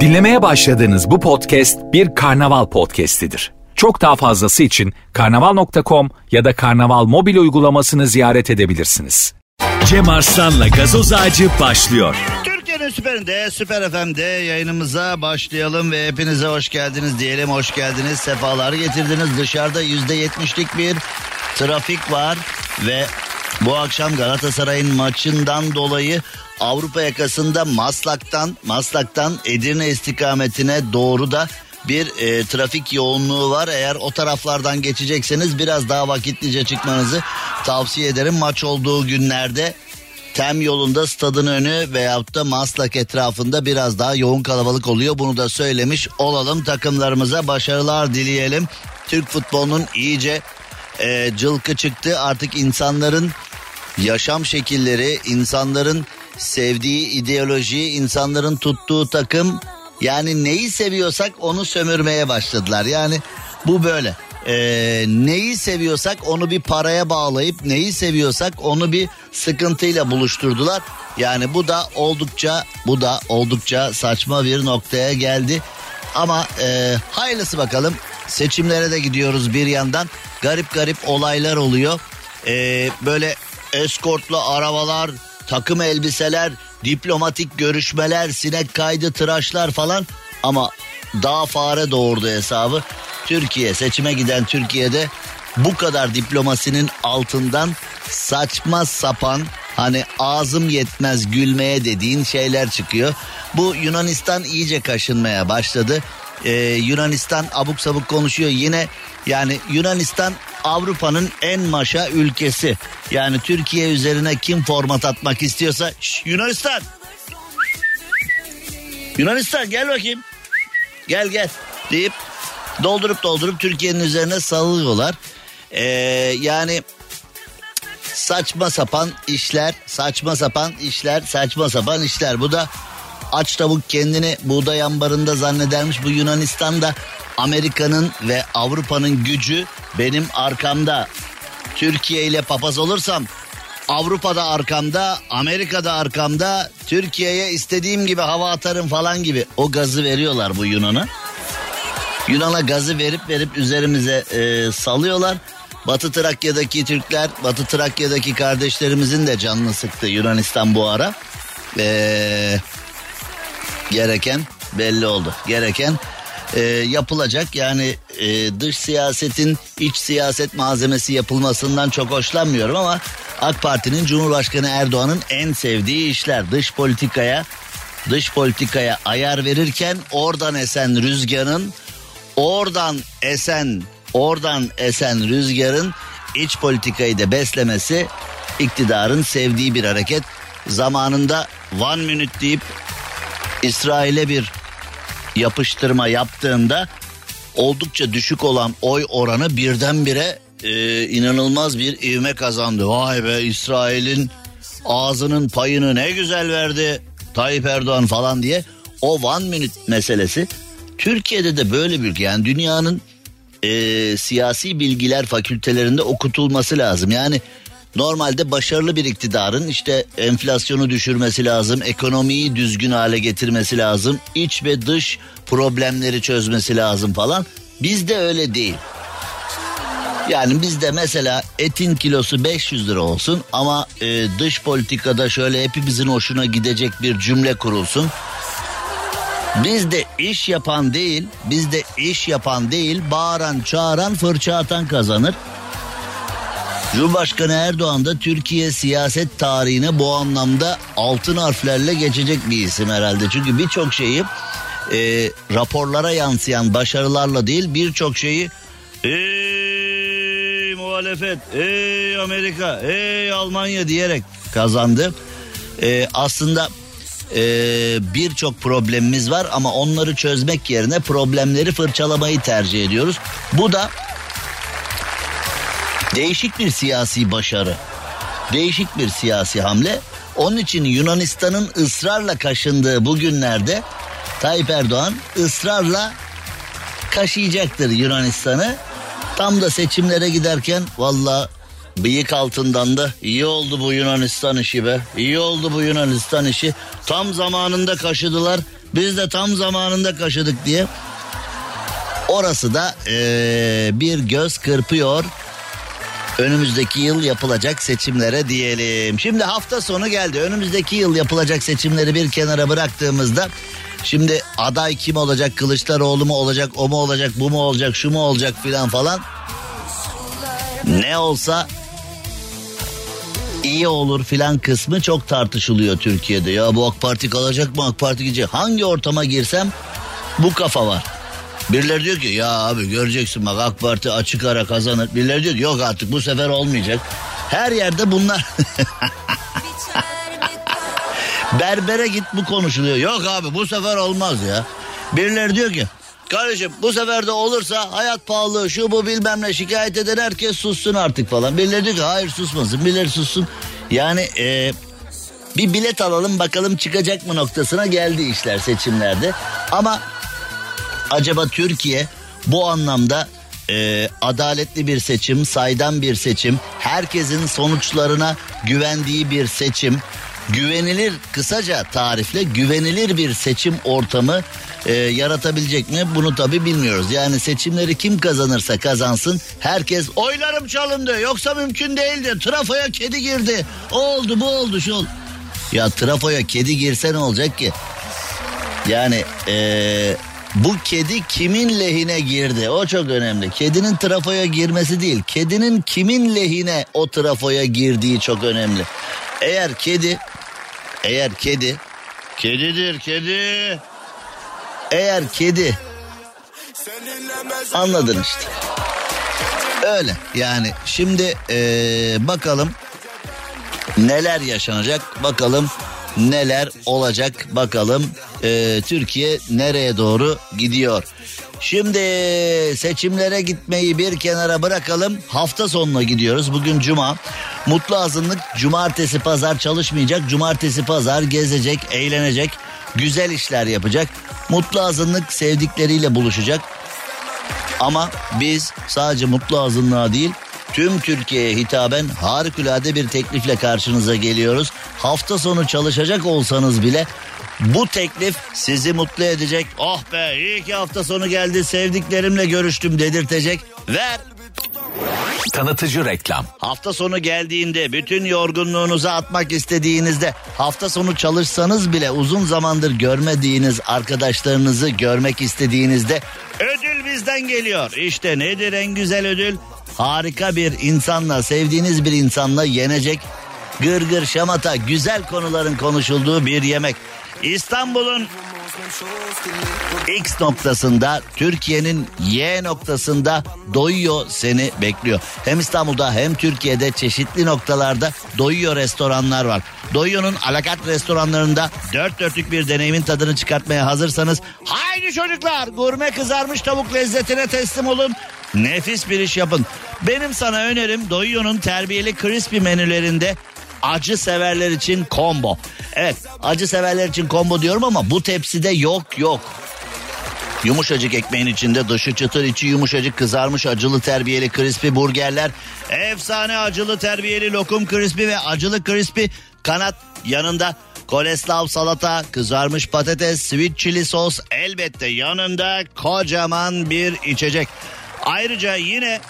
Dinlemeye başladığınız bu podcast bir karnaval podcastidir. Çok daha fazlası için karnaval.com ya da karnaval mobil uygulamasını ziyaret edebilirsiniz. Cem Arslan'la gazoz ağacı başlıyor. Türkiye'nin süperinde, Süper FM'de yayınımıza başlayalım ve hepinize hoş geldiniz diyelim. Hoş geldiniz, sefalar getirdiniz. Dışarıda yüzde yetmişlik bir trafik var ve bu akşam Galatasaray'ın maçından dolayı Avrupa yakasında Maslak'tan Maslak'tan Edirne istikametine doğru da bir e, trafik yoğunluğu var. Eğer o taraflardan geçecekseniz biraz daha vakitlice çıkmanızı tavsiye ederim. Maç olduğu günlerde Tem yolunda stadın önü veyahut da Maslak etrafında biraz daha yoğun kalabalık oluyor. Bunu da söylemiş olalım. Takımlarımıza başarılar dileyelim. Türk futbolunun iyice e, cılkı çıktı. Artık insanların yaşam şekilleri, insanların sevdiği ideoloji, insanların tuttuğu takım yani neyi seviyorsak onu sömürmeye başladılar. Yani bu böyle. Ee, neyi seviyorsak onu bir paraya bağlayıp neyi seviyorsak onu bir sıkıntıyla buluşturdular. Yani bu da oldukça bu da oldukça saçma bir noktaya geldi. Ama e, hayırlısı bakalım. Seçimlere de gidiyoruz bir yandan. Garip garip olaylar oluyor. Ee, böyle eskortlu arabalar, takım elbiseler, diplomatik görüşmeler, sinek kaydı, tıraşlar falan. Ama daha fare doğurdu hesabı. Türkiye seçime giden Türkiye'de bu kadar diplomasinin altından saçma sapan hani ağzım yetmez gülmeye dediğin şeyler çıkıyor. Bu Yunanistan iyice kaşınmaya başladı. Ee, Yunanistan abuk sabuk konuşuyor yine yani Yunanistan Avrupa'nın en maşa ülkesi. Yani Türkiye üzerine kim format atmak istiyorsa Şş, Yunanistan. Yunanistan gel bakayım. Gel gel deyip doldurup doldurup Türkiye'nin üzerine salıyorlar. Ee, yani saçma sapan işler, saçma sapan işler, saçma sapan işler. Bu da aç tavuk kendini buğday ambarında zannedermiş. Bu Yunanistan'da Amerika'nın ve Avrupa'nın gücü benim arkamda. Türkiye ile papaz olursam Avrupa'da arkamda, Amerika'da arkamda, Türkiye'ye istediğim gibi hava atarım falan gibi. O gazı veriyorlar bu Yunan'a. Yunan'a gazı verip verip üzerimize e, salıyorlar. Batı Trakya'daki Türkler, Batı Trakya'daki kardeşlerimizin de canını sıktı Yunanistan bu ara. E, gereken belli oldu. Gereken e, yapılacak. Yani e, dış siyasetin iç siyaset malzemesi yapılmasından çok hoşlanmıyorum ama AK Parti'nin Cumhurbaşkanı Erdoğan'ın en sevdiği işler dış politikaya dış politikaya ayar verirken oradan esen rüzgarın oradan esen oradan esen rüzgarın iç politikayı da beslemesi iktidarın sevdiği bir hareket. Zamanında one minute deyip İsrail'e bir yapıştırma yaptığında oldukça düşük olan oy oranı birdenbire e, inanılmaz bir ivme kazandı. Vay be İsrail'in ağzının payını ne güzel verdi Tayyip Erdoğan falan diye. O one minute meselesi Türkiye'de de böyle bir yani dünyanın e, siyasi bilgiler fakültelerinde okutulması lazım. Yani normalde başarılı bir iktidarın işte enflasyonu düşürmesi lazım, ekonomiyi düzgün hale getirmesi lazım, iç ve dış problemleri çözmesi lazım falan. Bizde öyle değil. Yani bizde mesela etin kilosu 500 lira olsun ama e, dış politikada şöyle hepimizin hoşuna gidecek bir cümle kurulsun. Bizde iş yapan değil, bizde iş yapan değil, bağıran, çağıran, fırça atan kazanır. Cumhurbaşkanı Erdoğan da Türkiye siyaset tarihine bu anlamda altın harflerle geçecek bir isim herhalde. Çünkü birçok şeyi e, raporlara yansıyan başarılarla değil birçok şeyi ey muhalefet, ey Amerika, ey Almanya diyerek kazandı. E, aslında e, birçok problemimiz var ama onları çözmek yerine problemleri fırçalamayı tercih ediyoruz. Bu da değişik bir siyasi başarı. Değişik bir siyasi hamle. Onun için Yunanistan'ın ısrarla kaşındığı bu günlerde Tayyip Erdoğan ısrarla kaşıyacaktır Yunanistan'ı. Tam da seçimlere giderken valla bıyık altından da iyi oldu bu Yunanistan işi be. İyi oldu bu Yunanistan işi. Tam zamanında kaşıdılar. Biz de tam zamanında kaşıdık diye. Orası da ee, bir göz kırpıyor. Önümüzdeki yıl yapılacak seçimlere diyelim. Şimdi hafta sonu geldi. Önümüzdeki yıl yapılacak seçimleri bir kenara bıraktığımızda Şimdi aday kim olacak? Kılıçdaroğlu mu olacak? O mu olacak? Bu mu olacak? Şu mu olacak filan falan. Ne olsa iyi olur filan kısmı çok tartışılıyor Türkiye'de. Ya bu AK Parti kalacak mı? AK Parti gidecek. Hangi ortama girsem bu kafa var. Birileri diyor ki ya abi göreceksin bak AK Parti açık ara kazanır. Birileri diyor ki yok artık bu sefer olmayacak. Her yerde bunlar. Berbere git bu konuşuluyor. Yok abi bu sefer olmaz ya. Birileri diyor ki kardeşim bu sefer de olursa hayat pahalı şu bu bilmem ne şikayet eden herkes sussun artık falan. Birileri diyor ki hayır susmasın birileri sussun. Yani e, bir bilet alalım bakalım çıkacak mı noktasına geldi işler seçimlerde. Ama acaba Türkiye bu anlamda e, adaletli bir seçim, saydam bir seçim, herkesin sonuçlarına güvendiği bir seçim, güvenilir kısaca tarifle güvenilir bir seçim ortamı e, yaratabilecek mi? Bunu tabi bilmiyoruz. Yani seçimleri kim kazanırsa kazansın herkes oylarım çalındı yoksa mümkün değildi. Trafoya kedi girdi. O oldu bu oldu şu oldu. Ya trafoya kedi girse ne olacak ki? Yani eee bu kedi kimin lehine girdi? O çok önemli. Kedinin trafoya girmesi değil. Kedinin kimin lehine o trafoya girdiği çok önemli. Eğer kedi eğer kedi kedidir kedi. Eğer kedi anladın işte. Öyle yani şimdi ee, bakalım neler yaşanacak bakalım neler olacak bakalım e, Türkiye nereye doğru gidiyor. Şimdi seçimlere gitmeyi bir kenara bırakalım. Hafta sonuna gidiyoruz. Bugün cuma. Mutlu azınlık cumartesi pazar çalışmayacak. Cumartesi pazar gezecek, eğlenecek, güzel işler yapacak. Mutlu azınlık sevdikleriyle buluşacak. Ama biz sadece mutlu azınlığa değil tüm Türkiye'ye hitaben harikulade bir teklifle karşınıza geliyoruz. Hafta sonu çalışacak olsanız bile bu teklif sizi mutlu edecek. Oh be iyi ki hafta sonu geldi sevdiklerimle görüştüm dedirtecek. Ver Tanıtıcı reklam. Hafta sonu geldiğinde bütün yorgunluğunuzu atmak istediğinizde hafta sonu çalışsanız bile uzun zamandır görmediğiniz arkadaşlarınızı görmek istediğinizde ödül bizden geliyor. İşte nedir en güzel ödül? Harika bir insanla sevdiğiniz bir insanla yenecek gır gır şamata güzel konuların konuşulduğu bir yemek. İstanbul'un X noktasında Türkiye'nin Y noktasında Doyuyor seni bekliyor. Hem İstanbul'da hem Türkiye'de çeşitli noktalarda Doyuyor restoranlar var. Doyuyor'un alakat restoranlarında dört dörtlük bir deneyimin tadını çıkartmaya hazırsanız haydi çocuklar gurme kızarmış tavuk lezzetine teslim olun. Nefis bir iş yapın. Benim sana önerim Doyuyor'un terbiyeli crispy menülerinde acı severler için combo. Evet acı severler için combo diyorum ama bu tepside yok yok. Yumuşacık ekmeğin içinde dışı çıtır içi yumuşacık kızarmış acılı terbiyeli crispy burgerler. Efsane acılı terbiyeli lokum crispy ve acılı crispy kanat yanında koleslav salata, kızarmış patates, sweet chili sos elbette yanında kocaman bir içecek. Ayrıca yine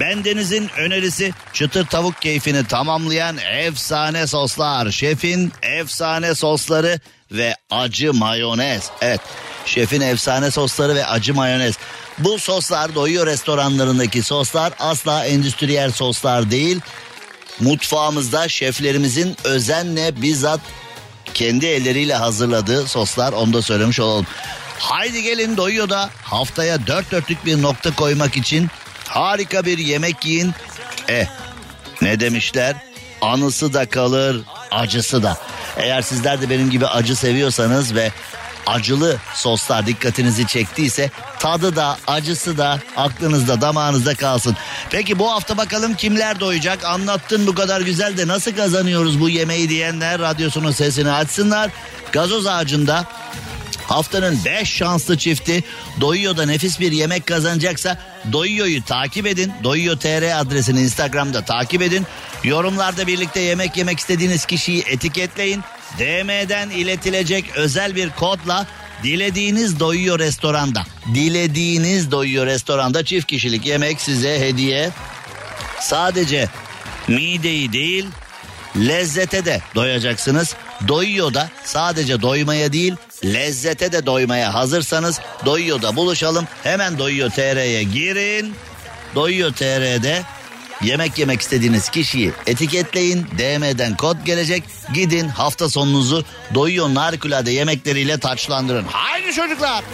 Bendenizin önerisi çıtır tavuk keyfini tamamlayan efsane soslar. Şefin efsane sosları ve acı mayonez. Evet şefin efsane sosları ve acı mayonez. Bu soslar doyuyor restoranlarındaki soslar asla endüstriyel soslar değil. Mutfağımızda şeflerimizin özenle bizzat kendi elleriyle hazırladığı soslar onu da söylemiş olalım. Haydi gelin doyuyor da haftaya dört dörtlük bir nokta koymak için harika bir yemek yiyin. Eh ne demişler? Anısı da kalır, acısı da. Eğer sizler de benim gibi acı seviyorsanız ve acılı soslar dikkatinizi çektiyse tadı da acısı da aklınızda damağınızda kalsın. Peki bu hafta bakalım kimler doyacak anlattın bu kadar güzel de nasıl kazanıyoruz bu yemeği diyenler radyosunun sesini açsınlar. Gazoz ağacında Haftanın 5 şanslı çifti Doyuyor'da nefis bir yemek kazanacaksa Doyuyor'u takip edin. Doyuyor TR adresini Instagram'da takip edin. Yorumlarda birlikte yemek yemek istediğiniz kişiyi etiketleyin. DM'den iletilecek özel bir kodla dilediğiniz doyuyor restoranda. Dilediğiniz doyuyor restoranda çift kişilik yemek size hediye. Sadece mideyi değil lezzete de doyacaksınız. Doyuyor da sadece doymaya değil lezzete de doymaya hazırsanız Doyuyor da buluşalım. Hemen Doyuyor TR'ye girin. Doyuyor TR'de yemek yemek istediğiniz kişiyi etiketleyin. DM'den kod gelecek. Gidin hafta sonunuzu Doyuyor harikulade yemekleriyle taçlandırın. Haydi çocuklar.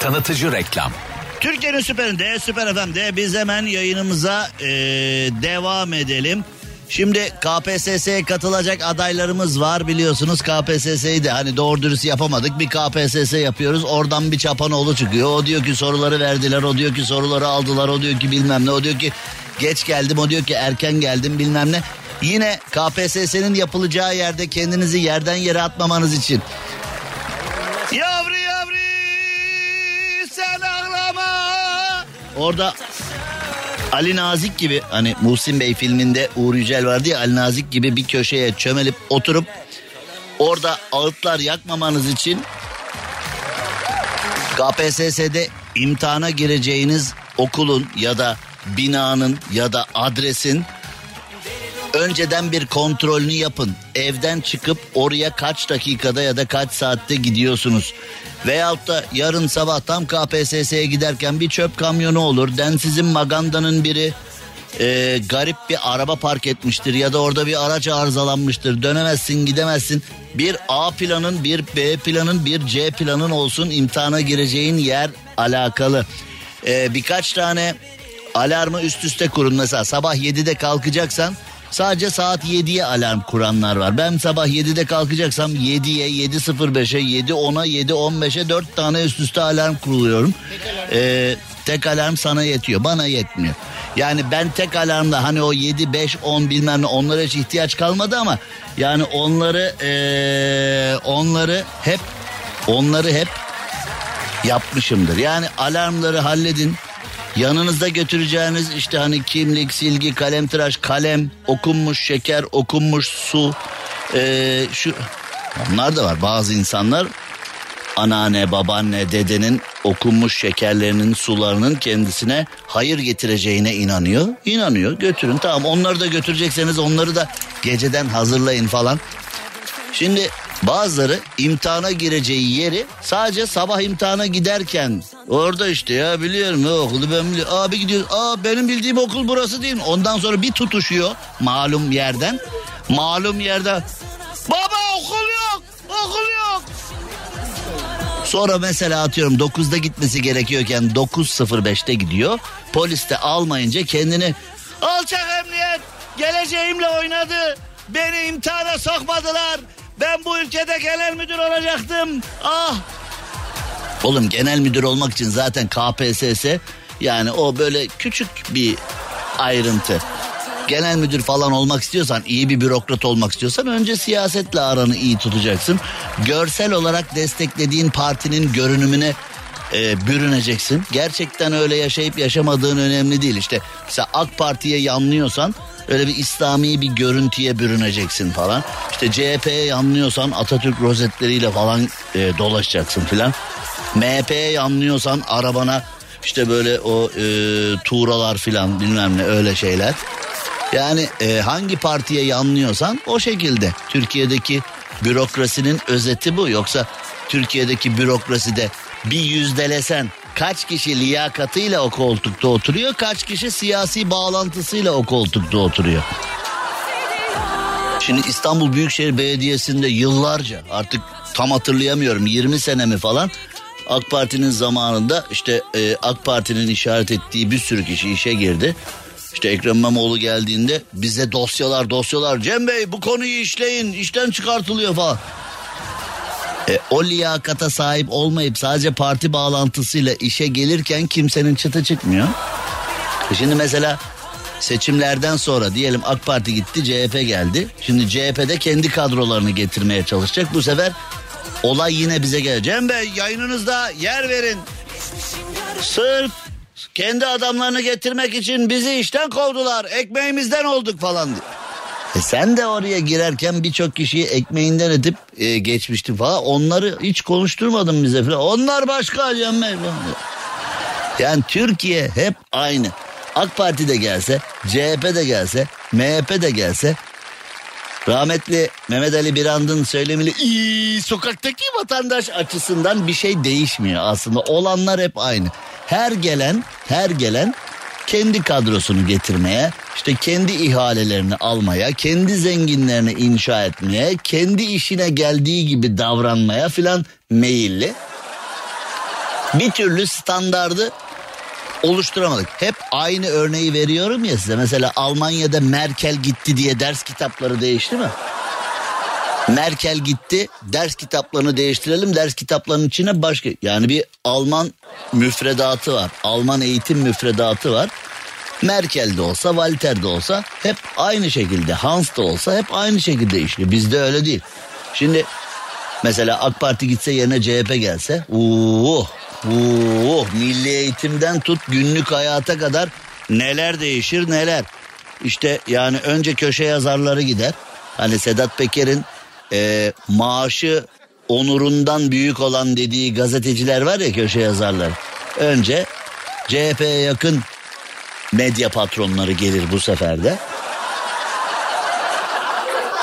Tanıtıcı reklam. Türkiye'nin süperinde Süper FM'de biz hemen yayınımıza ee, devam edelim. Şimdi KPSS'ye katılacak adaylarımız var biliyorsunuz. KPSS'yi de hani doğru dürüst yapamadık. Bir KPSS yapıyoruz. Oradan bir çapanoğlu çıkıyor. O diyor ki soruları verdiler. O diyor ki soruları aldılar. O diyor ki bilmem ne. O diyor ki geç geldim. O diyor ki erken geldim bilmem ne. Yine KPSS'nin yapılacağı yerde kendinizi yerden yere atmamanız için. Yavru yavru sen ağlama. Orada Ali Nazik gibi hani Muhsin Bey filminde Uğur Yücel vardı ya Ali Nazik gibi bir köşeye çömelip oturup orada ağıtlar yakmamanız için KPSS'de imtihana gireceğiniz okulun ya da binanın ya da adresin önceden bir kontrolünü yapın. Evden çıkıp oraya kaç dakikada ya da kaç saatte gidiyorsunuz. Veyahut da yarın sabah tam KPSS'ye giderken bir çöp kamyonu olur. Densizin magandanın biri e, garip bir araba park etmiştir ya da orada bir araç arızalanmıştır. Dönemezsin gidemezsin. Bir A planın bir B planın bir C planın olsun imtihana gireceğin yer alakalı. E, birkaç tane alarmı üst üste kurun. Mesela sabah 7'de kalkacaksan Sadece saat 7'ye alarm kuranlar var. Ben sabah 7'de kalkacaksam 7'ye, 7.05'e, 7.10'a, 7.15'e 4 tane üst üste alarm kuruyorum. Ee, tek alarm sana yetiyor. Bana yetmiyor. Yani ben tek alarmla hani o 7, 5, 10 bilmem ne onlara hiç ihtiyaç kalmadı ama yani onları ee, onları hep onları hep yapmışımdır. Yani alarmları halledin. Yanınızda götüreceğiniz işte hani kimlik, silgi, kalem tıraş, kalem, okunmuş şeker, okunmuş su. Ee, şu onlar da var bazı insanlar anneanne, babaanne, dedenin okunmuş şekerlerinin, sularının kendisine hayır getireceğine inanıyor. İnanıyor. Götürün. Tamam onları da götürecekseniz onları da geceden hazırlayın falan. Şimdi Bazıları imtihana gireceği yeri sadece sabah imtihana giderken orada işte ya biliyorum ya okulu ben biliyorum. Abi gidiyor. Aa benim bildiğim okul burası değil? Ondan sonra bir tutuşuyor malum yerden. Malum yerde baba okul yok okul yok. Sonra mesela atıyorum 9'da gitmesi gerekiyorken 9.05'te gidiyor. Polis de almayınca kendini alçak emniyet geleceğimle oynadı. Beni imtihana sokmadılar. Ben bu ülkede genel müdür olacaktım. Ah. Oğlum genel müdür olmak için zaten KPSS yani o böyle küçük bir ayrıntı. Genel müdür falan olmak istiyorsan, iyi bir bürokrat olmak istiyorsan önce siyasetle aranı iyi tutacaksın. Görsel olarak desteklediğin partinin görünümüne e, bürüneceksin. Gerçekten öyle yaşayıp yaşamadığın önemli değil. İşte mesela AK Parti'ye yanlıyorsan öyle bir İslami bir görüntüye bürüneceksin falan. İşte CHP'ye yanlıyorsan Atatürk rozetleriyle falan e, dolaşacaksın filan. MHP'ye yanlıyorsan arabana işte böyle o e, tuğralar filan bilmem ne öyle şeyler. Yani e, hangi partiye yanlıyorsan o şekilde. Türkiye'deki bürokrasinin özeti bu. Yoksa Türkiye'deki bürokraside bir yüzdelesen kaç kişi liyakatıyla o koltukta oturuyor, kaç kişi siyasi bağlantısıyla o koltukta oturuyor. Şimdi İstanbul Büyükşehir Belediyesi'nde yıllarca artık tam hatırlayamıyorum 20 sene mi falan AK Parti'nin zamanında işte e, AK Parti'nin işaret ettiği bir sürü kişi işe girdi. İşte Ekrem İmamoğlu geldiğinde bize dosyalar dosyalar Cem Bey bu konuyu işleyin işten çıkartılıyor falan. E, o liyakata sahip olmayıp sadece parti bağlantısıyla işe gelirken kimsenin çıtı çıkmıyor. E şimdi mesela seçimlerden sonra diyelim AK Parti gitti CHP geldi. Şimdi CHP'de kendi kadrolarını getirmeye çalışacak. Bu sefer olay yine bize gelir. Cem Bey yayınınızda yer verin. Sırf kendi adamlarını getirmek için bizi işten kovdular. Ekmeğimizden olduk falan diye. E sen de oraya girerken birçok kişiyi ekmeğinden edip e, geçmiştin falan. Onları hiç konuşturmadın bize falan. Onlar başka Cem. Yani Türkiye hep aynı. AK Parti de gelse, CHP de gelse, MHP de gelse Rahmetli Mehmet Ali Birand'ın söylemiyle "İyi, sokaktaki vatandaş açısından bir şey değişmiyor aslında. Olanlar hep aynı. Her gelen, her gelen kendi kadrosunu getirmeye, işte kendi ihalelerini almaya, kendi zenginlerini inşa etmeye, kendi işine geldiği gibi davranmaya filan meyilli. Bir türlü standardı oluşturamadık. Hep aynı örneği veriyorum ya size. Mesela Almanya'da Merkel gitti diye ders kitapları değişti mi? Merkel gitti ders kitaplarını değiştirelim ders kitaplarının içine başka yani bir Alman müfredatı var Alman eğitim müfredatı var. Merkel de olsa Walter de olsa hep aynı şekilde Hans da olsa hep aynı şekilde işliyor. Bizde öyle değil. Şimdi mesela AK Parti gitse yerine CHP gelse uuu uuu milli eğitimden tut günlük hayata kadar neler değişir neler? İşte yani önce köşe yazarları gider. Hani Sedat Peker'in e, maaşı onurundan büyük olan dediği gazeteciler var ya köşe yazarlar. Önce CHP'ye yakın medya patronları gelir bu sefer de.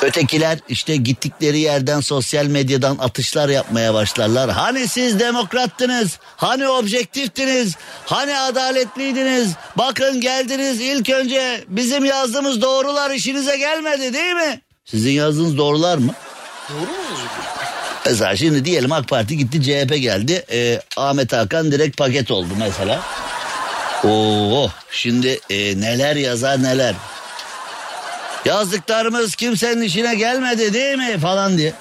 Ötekiler işte gittikleri yerden sosyal medyadan atışlar yapmaya başlarlar. Hani siz demokrattınız, hani objektiftiniz, hani adaletliydiniz. Bakın geldiniz ilk önce bizim yazdığımız doğrular işinize gelmedi değil mi? Sizin yazdığınız doğrular mı? Doğru mu yazıyor? Mesela şimdi diyelim AK Parti gitti CHP geldi. Ee, Ahmet Hakan direkt paket oldu mesela. Oo şimdi e, neler yazar neler. Yazdıklarımız kimsenin işine gelmedi değil mi falan diye.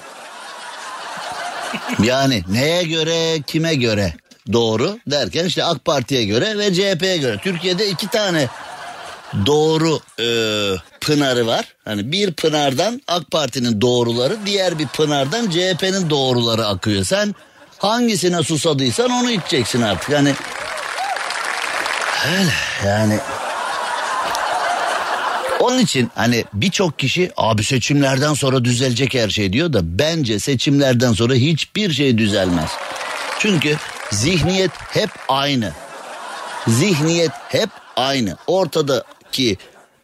Yani neye göre kime göre doğru derken işte AK Parti'ye göre ve CHP'ye göre. Türkiye'de iki tane doğru e, pınarı var. Hani bir pınardan AK Parti'nin doğruları diğer bir pınardan CHP'nin doğruları akıyor. Sen hangisine susadıysan onu içeceksin artık. Hani öyle yani onun için hani birçok kişi abi seçimlerden sonra düzelecek her şey diyor da bence seçimlerden sonra hiçbir şey düzelmez. Çünkü zihniyet hep aynı. Zihniyet hep aynı. Ortadaki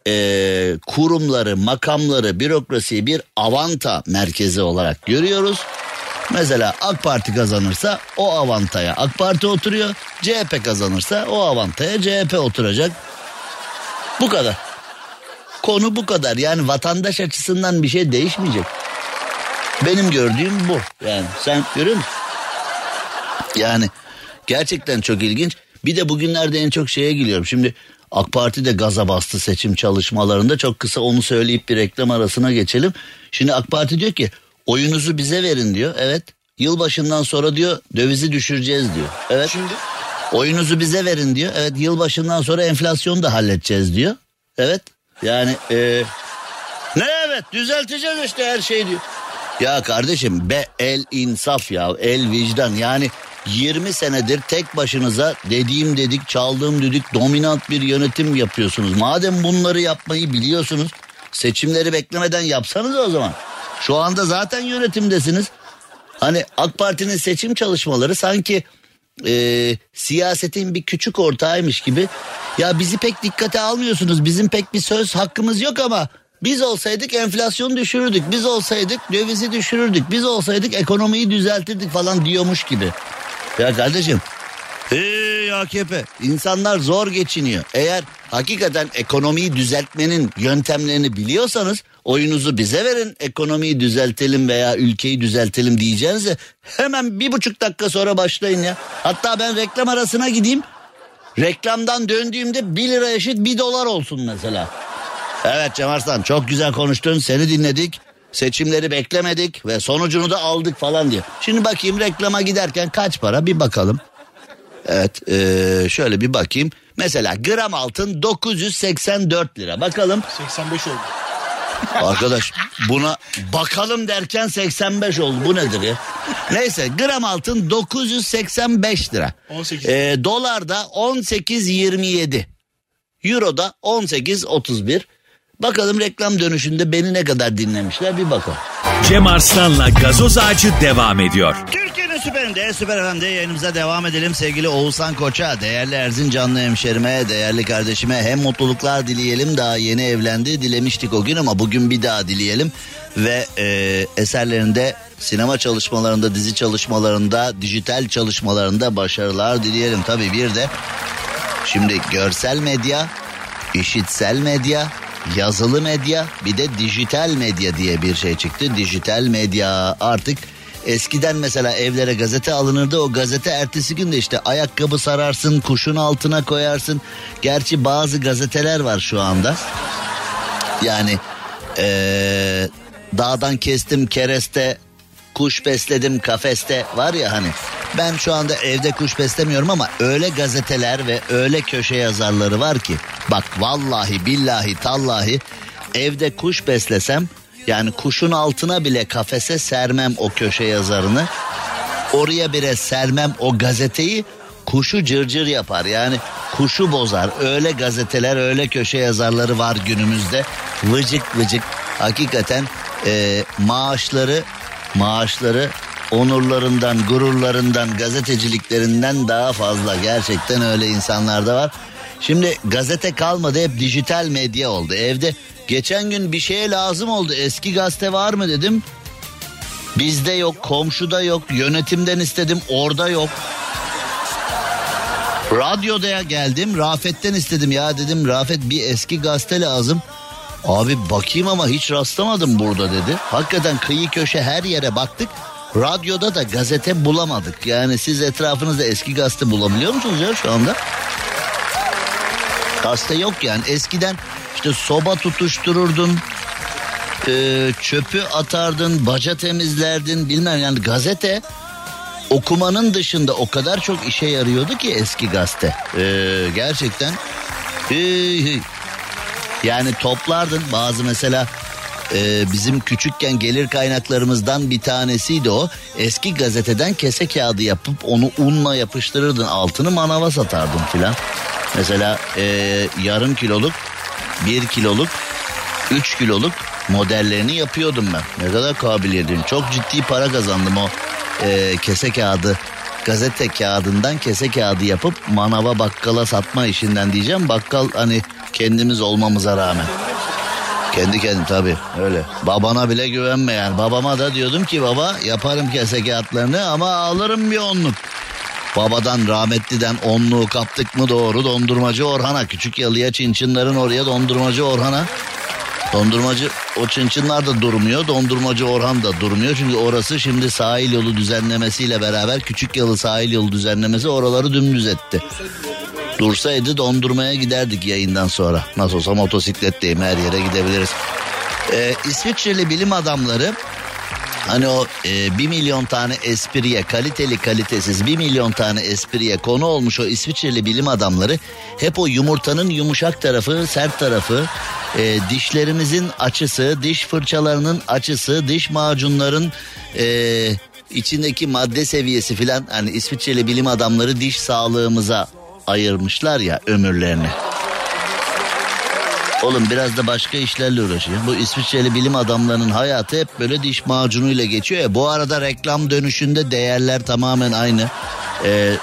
e, kurumları, makamları, bürokrasiyi bir avanta merkezi olarak görüyoruz. Mesela AK Parti kazanırsa o avantaya AK Parti oturuyor. CHP kazanırsa o avantaya CHP oturacak. Bu kadar. Konu bu kadar. Yani vatandaş açısından bir şey değişmeyecek. Benim gördüğüm bu. Yani sen görüyor musun? Yani gerçekten çok ilginç. Bir de bugünlerde en çok şeye gülüyorum. Şimdi AK Parti de gaza bastı seçim çalışmalarında. Çok kısa onu söyleyip bir reklam arasına geçelim. Şimdi AK Parti diyor ki oyunuzu bize verin diyor. Evet. Yılbaşından sonra diyor dövizi düşüreceğiz diyor. Evet. Şimdi Oyunuzu bize verin diyor. Evet yılbaşından sonra enflasyonu da halledeceğiz diyor. Evet. Yani e, ne evet düzelteceğiz işte her şeyi diyor. Ya kardeşim be el insaf ya el vicdan yani 20 senedir tek başınıza dediğim dedik çaldığım dedik dominant bir yönetim yapıyorsunuz. Madem bunları yapmayı biliyorsunuz seçimleri beklemeden yapsanız o zaman. Şu anda zaten yönetimdesiniz. Hani AK Parti'nin seçim çalışmaları sanki e, siyasetin bir küçük ortağıymış gibi. Ya bizi pek dikkate almıyorsunuz. Bizim pek bir söz hakkımız yok ama biz olsaydık enflasyonu düşürürdük. Biz olsaydık dövizi düşürürdük. Biz olsaydık ekonomiyi düzeltirdik falan diyormuş gibi. Ya kardeşim Hey AKP insanlar zor geçiniyor. Eğer hakikaten ekonomiyi düzeltmenin yöntemlerini biliyorsanız oyunuzu bize verin ekonomiyi düzeltelim veya ülkeyi düzeltelim diyeceğinize hemen bir buçuk dakika sonra başlayın ya. Hatta ben reklam arasına gideyim reklamdan döndüğümde 1 lira eşit 1 dolar olsun mesela. Evet Cem Arslan çok güzel konuştun seni dinledik. Seçimleri beklemedik ve sonucunu da aldık falan diyor. Şimdi bakayım reklama giderken kaç para bir bakalım. Evet ee, şöyle bir bakayım. Mesela gram altın 984 lira. Bakalım 85 oldu. Arkadaş buna bakalım derken 85 oldu. Bu nedir ya? Neyse gram altın 985 lira. 18. Ee, dolar da 18.27. Euro da 18.31. Bakalım reklam dönüşünde beni ne kadar dinlemişler bir bakalım. Cem Arslan'la gazoz ağacı devam ediyor. Türkiye'nin süperinde, süper FM'de yayınımıza devam edelim. Sevgili Oğuzhan Koç'a, değerli Erzincanlı hemşerime, değerli kardeşime hem mutluluklar dileyelim. Daha yeni evlendi, dilemiştik o gün ama bugün bir daha dileyelim. Ve e, eserlerinde, sinema çalışmalarında, dizi çalışmalarında, dijital çalışmalarında başarılar dileyelim. Tabii bir de şimdi görsel medya, işitsel medya, yazılı medya bir de dijital medya diye bir şey çıktı. Dijital medya artık eskiden mesela evlere gazete alınırdı. O gazete ertesi gün de işte ayakkabı sararsın, kuşun altına koyarsın. Gerçi bazı gazeteler var şu anda. Yani ee, dağdan kestim kereste kuş besledim kafeste var ya hani ben şu anda evde kuş beslemiyorum ama öyle gazeteler ve öyle köşe yazarları var ki bak vallahi billahi tallahi evde kuş beslesem yani kuşun altına bile kafese sermem o köşe yazarını oraya bile sermem o gazeteyi kuşu cırcır yapar. Yani kuşu bozar. Öyle gazeteler öyle köşe yazarları var günümüzde. Vıcık vıcık. Hakikaten e, maaşları maaşları onurlarından, gururlarından, gazeteciliklerinden daha fazla. Gerçekten öyle insanlar da var. Şimdi gazete kalmadı hep dijital medya oldu. Evde geçen gün bir şeye lazım oldu. Eski gazete var mı dedim. Bizde yok, komşuda yok, yönetimden istedim, orada yok. Radyoda geldim, Rafet'ten istedim ya dedim Rafet bir eski gazete lazım. Abi bakayım ama hiç rastlamadım burada dedi. Hakikaten kıyı köşe her yere baktık. Radyoda da gazete bulamadık. Yani siz etrafınızda eski gazete bulabiliyor musunuz ya şu anda? Gazete yok yani. Eskiden işte soba tutuştururdun. e, çöpü atardın, baca temizlerdin bilmem yani gazete okumanın dışında o kadar çok işe yarıyordu ki eski gazete. E, gerçekten. Yani toplardın bazı mesela e, bizim küçükken gelir kaynaklarımızdan bir tanesiydi o. Eski gazeteden kese kağıdı yapıp onu unla yapıştırırdın altını manava satardın filan. Mesela e, yarım kiloluk, bir kiloluk, üç kiloluk modellerini yapıyordum ben. Ne kadar kabiliyetim. Çok ciddi para kazandım o e, kese kağıdı gazete kağıdından kese kağıdı yapıp manava bakkala satma işinden diyeceğim. Bakkal hani kendimiz olmamıza rağmen. Kendi kendim tabii öyle. Babana bile güvenme yani. Babama da diyordum ki baba yaparım kese kağıtlarını ama alırım bir onluk. Babadan rahmetliden onluğu kaptık mı doğru dondurmacı Orhan'a. Küçük yalıya çinçinlerin oraya dondurmacı Orhan'a. Dondurmacı o çınçınlar da durmuyor. Dondurmacı Orhan da durmuyor. Çünkü orası şimdi sahil yolu düzenlemesiyle beraber küçük yalı sahil yolu düzenlemesi oraları dümdüz etti. Dursaydı dondurmaya giderdik yayından sonra. Nasıl olsa motosikletteyim her yere gidebiliriz. Ee, İsviçreli bilim adamları Hani o e, 1 milyon tane espriye kaliteli kalitesiz 1 milyon tane espriye konu olmuş o İsviçreli bilim adamları hep o yumurtanın yumuşak tarafı sert tarafı e, dişlerimizin açısı diş fırçalarının açısı diş macunların e, içindeki madde seviyesi filan hani İsviçreli bilim adamları diş sağlığımıza ayırmışlar ya ömürlerini. Oğlum biraz da başka işlerle uğraşıyor. Bu İsviçreli bilim adamlarının hayatı hep böyle diş macunuyla geçiyor ya. Bu arada reklam dönüşünde değerler tamamen aynı. Ee,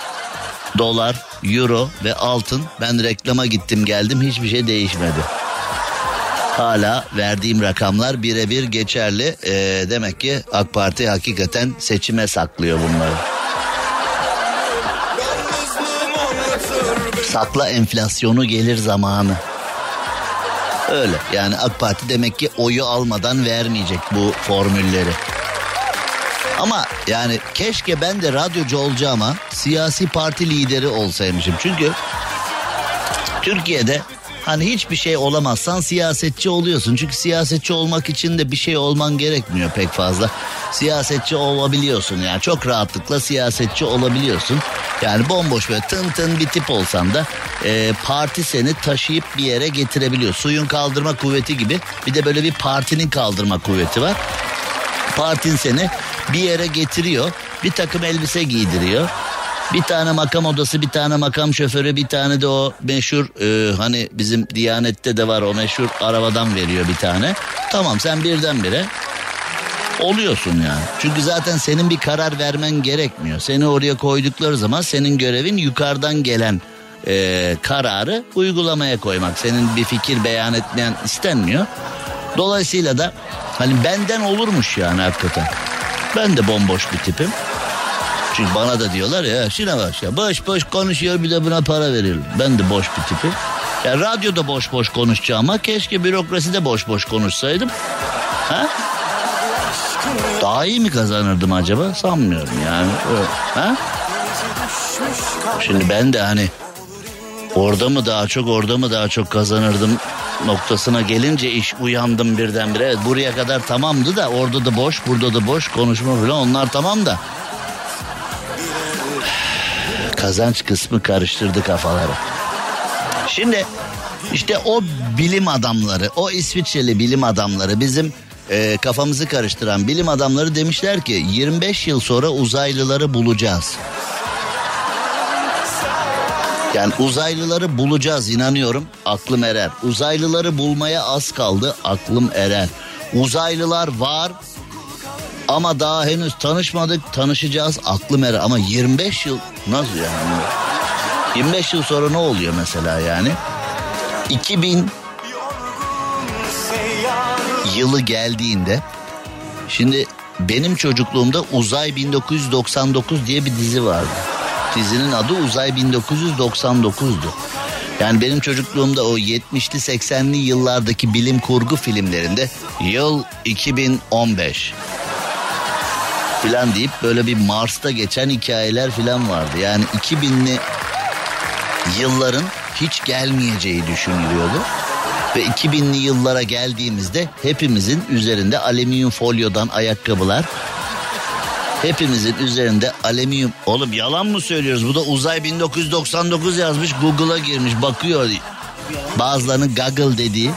dolar, euro ve altın. Ben reklama gittim geldim hiçbir şey değişmedi. Hala verdiğim rakamlar birebir geçerli. Ee, demek ki AK Parti hakikaten seçime saklıyor bunları. Sakla enflasyonu gelir zamanı. Öyle yani AK Parti demek ki oyu almadan vermeyecek bu formülleri. Ama yani keşke ben de radyocu olacağıma siyasi parti lideri olsaymışım. Çünkü Türkiye'de hani hiçbir şey olamazsan siyasetçi oluyorsun. Çünkü siyasetçi olmak için de bir şey olman gerekmiyor pek fazla. siyasetçi olabiliyorsun yani çok rahatlıkla siyasetçi olabiliyorsun. Yani bomboş böyle tın tın bir tip olsan da e, parti seni taşıyıp bir yere getirebiliyor. Suyun kaldırma kuvveti gibi bir de böyle bir partinin kaldırma kuvveti var. Partin seni bir yere getiriyor bir takım elbise giydiriyor. Bir tane makam odası, bir tane makam şoförü, bir tane de o meşhur e, hani bizim Diyanet'te de var o meşhur arabadan veriyor bir tane. Tamam sen birdenbire oluyorsun yani. Çünkü zaten senin bir karar vermen gerekmiyor. Seni oraya koydukları zaman senin görevin yukarıdan gelen e, kararı uygulamaya koymak. Senin bir fikir beyan etmeyen istenmiyor. Dolayısıyla da hani benden olurmuş yani hakikaten. Ben de bomboş bir tipim. Çünkü bana da diyorlar ya şuna bak ya boş boş konuşuyor bir de buna para verelim. Ben de boş bir tipim. Ya radyoda boş boş konuşacağım ama keşke bürokraside boş boş konuşsaydım. Ha? Daha iyi mi kazanırdım acaba? Sanmıyorum yani. Ha? Şimdi ben de hani orada mı daha çok orada mı daha çok kazanırdım noktasına gelince iş uyandım birdenbire. Evet buraya kadar tamamdı da orada da boş burada da boş konuşma falan onlar tamam da. Kazanç kısmı karıştırdı kafaları. Şimdi işte o bilim adamları, o İsviçreli bilim adamları bizim e, kafamızı karıştıran bilim adamları demişler ki 25 yıl sonra uzaylıları bulacağız. Yani uzaylıları bulacağız inanıyorum aklım erer. Uzaylıları bulmaya az kaldı aklım erer. Uzaylılar var ama daha henüz tanışmadık tanışacağız aklım erer. Ama 25 yıl nasıl yani? 25 yıl sonra ne oluyor mesela yani? 2000 yılı geldiğinde şimdi benim çocukluğumda Uzay 1999 diye bir dizi vardı. Dizinin adı Uzay 1999'du. Yani benim çocukluğumda o 70'li 80'li yıllardaki bilim kurgu filmlerinde yıl 2015 filan deyip böyle bir Mars'ta geçen hikayeler filan vardı. Yani 2000'li yılların hiç gelmeyeceği düşünülüyordu. Ve 2000'li yıllara geldiğimizde hepimizin üzerinde alüminyum folyodan ayakkabılar, hepimizin üzerinde alüminyum... Oğlum yalan mı söylüyoruz? Bu da uzay 1999 yazmış Google'a girmiş bakıyor. Bazılarının Google dediği.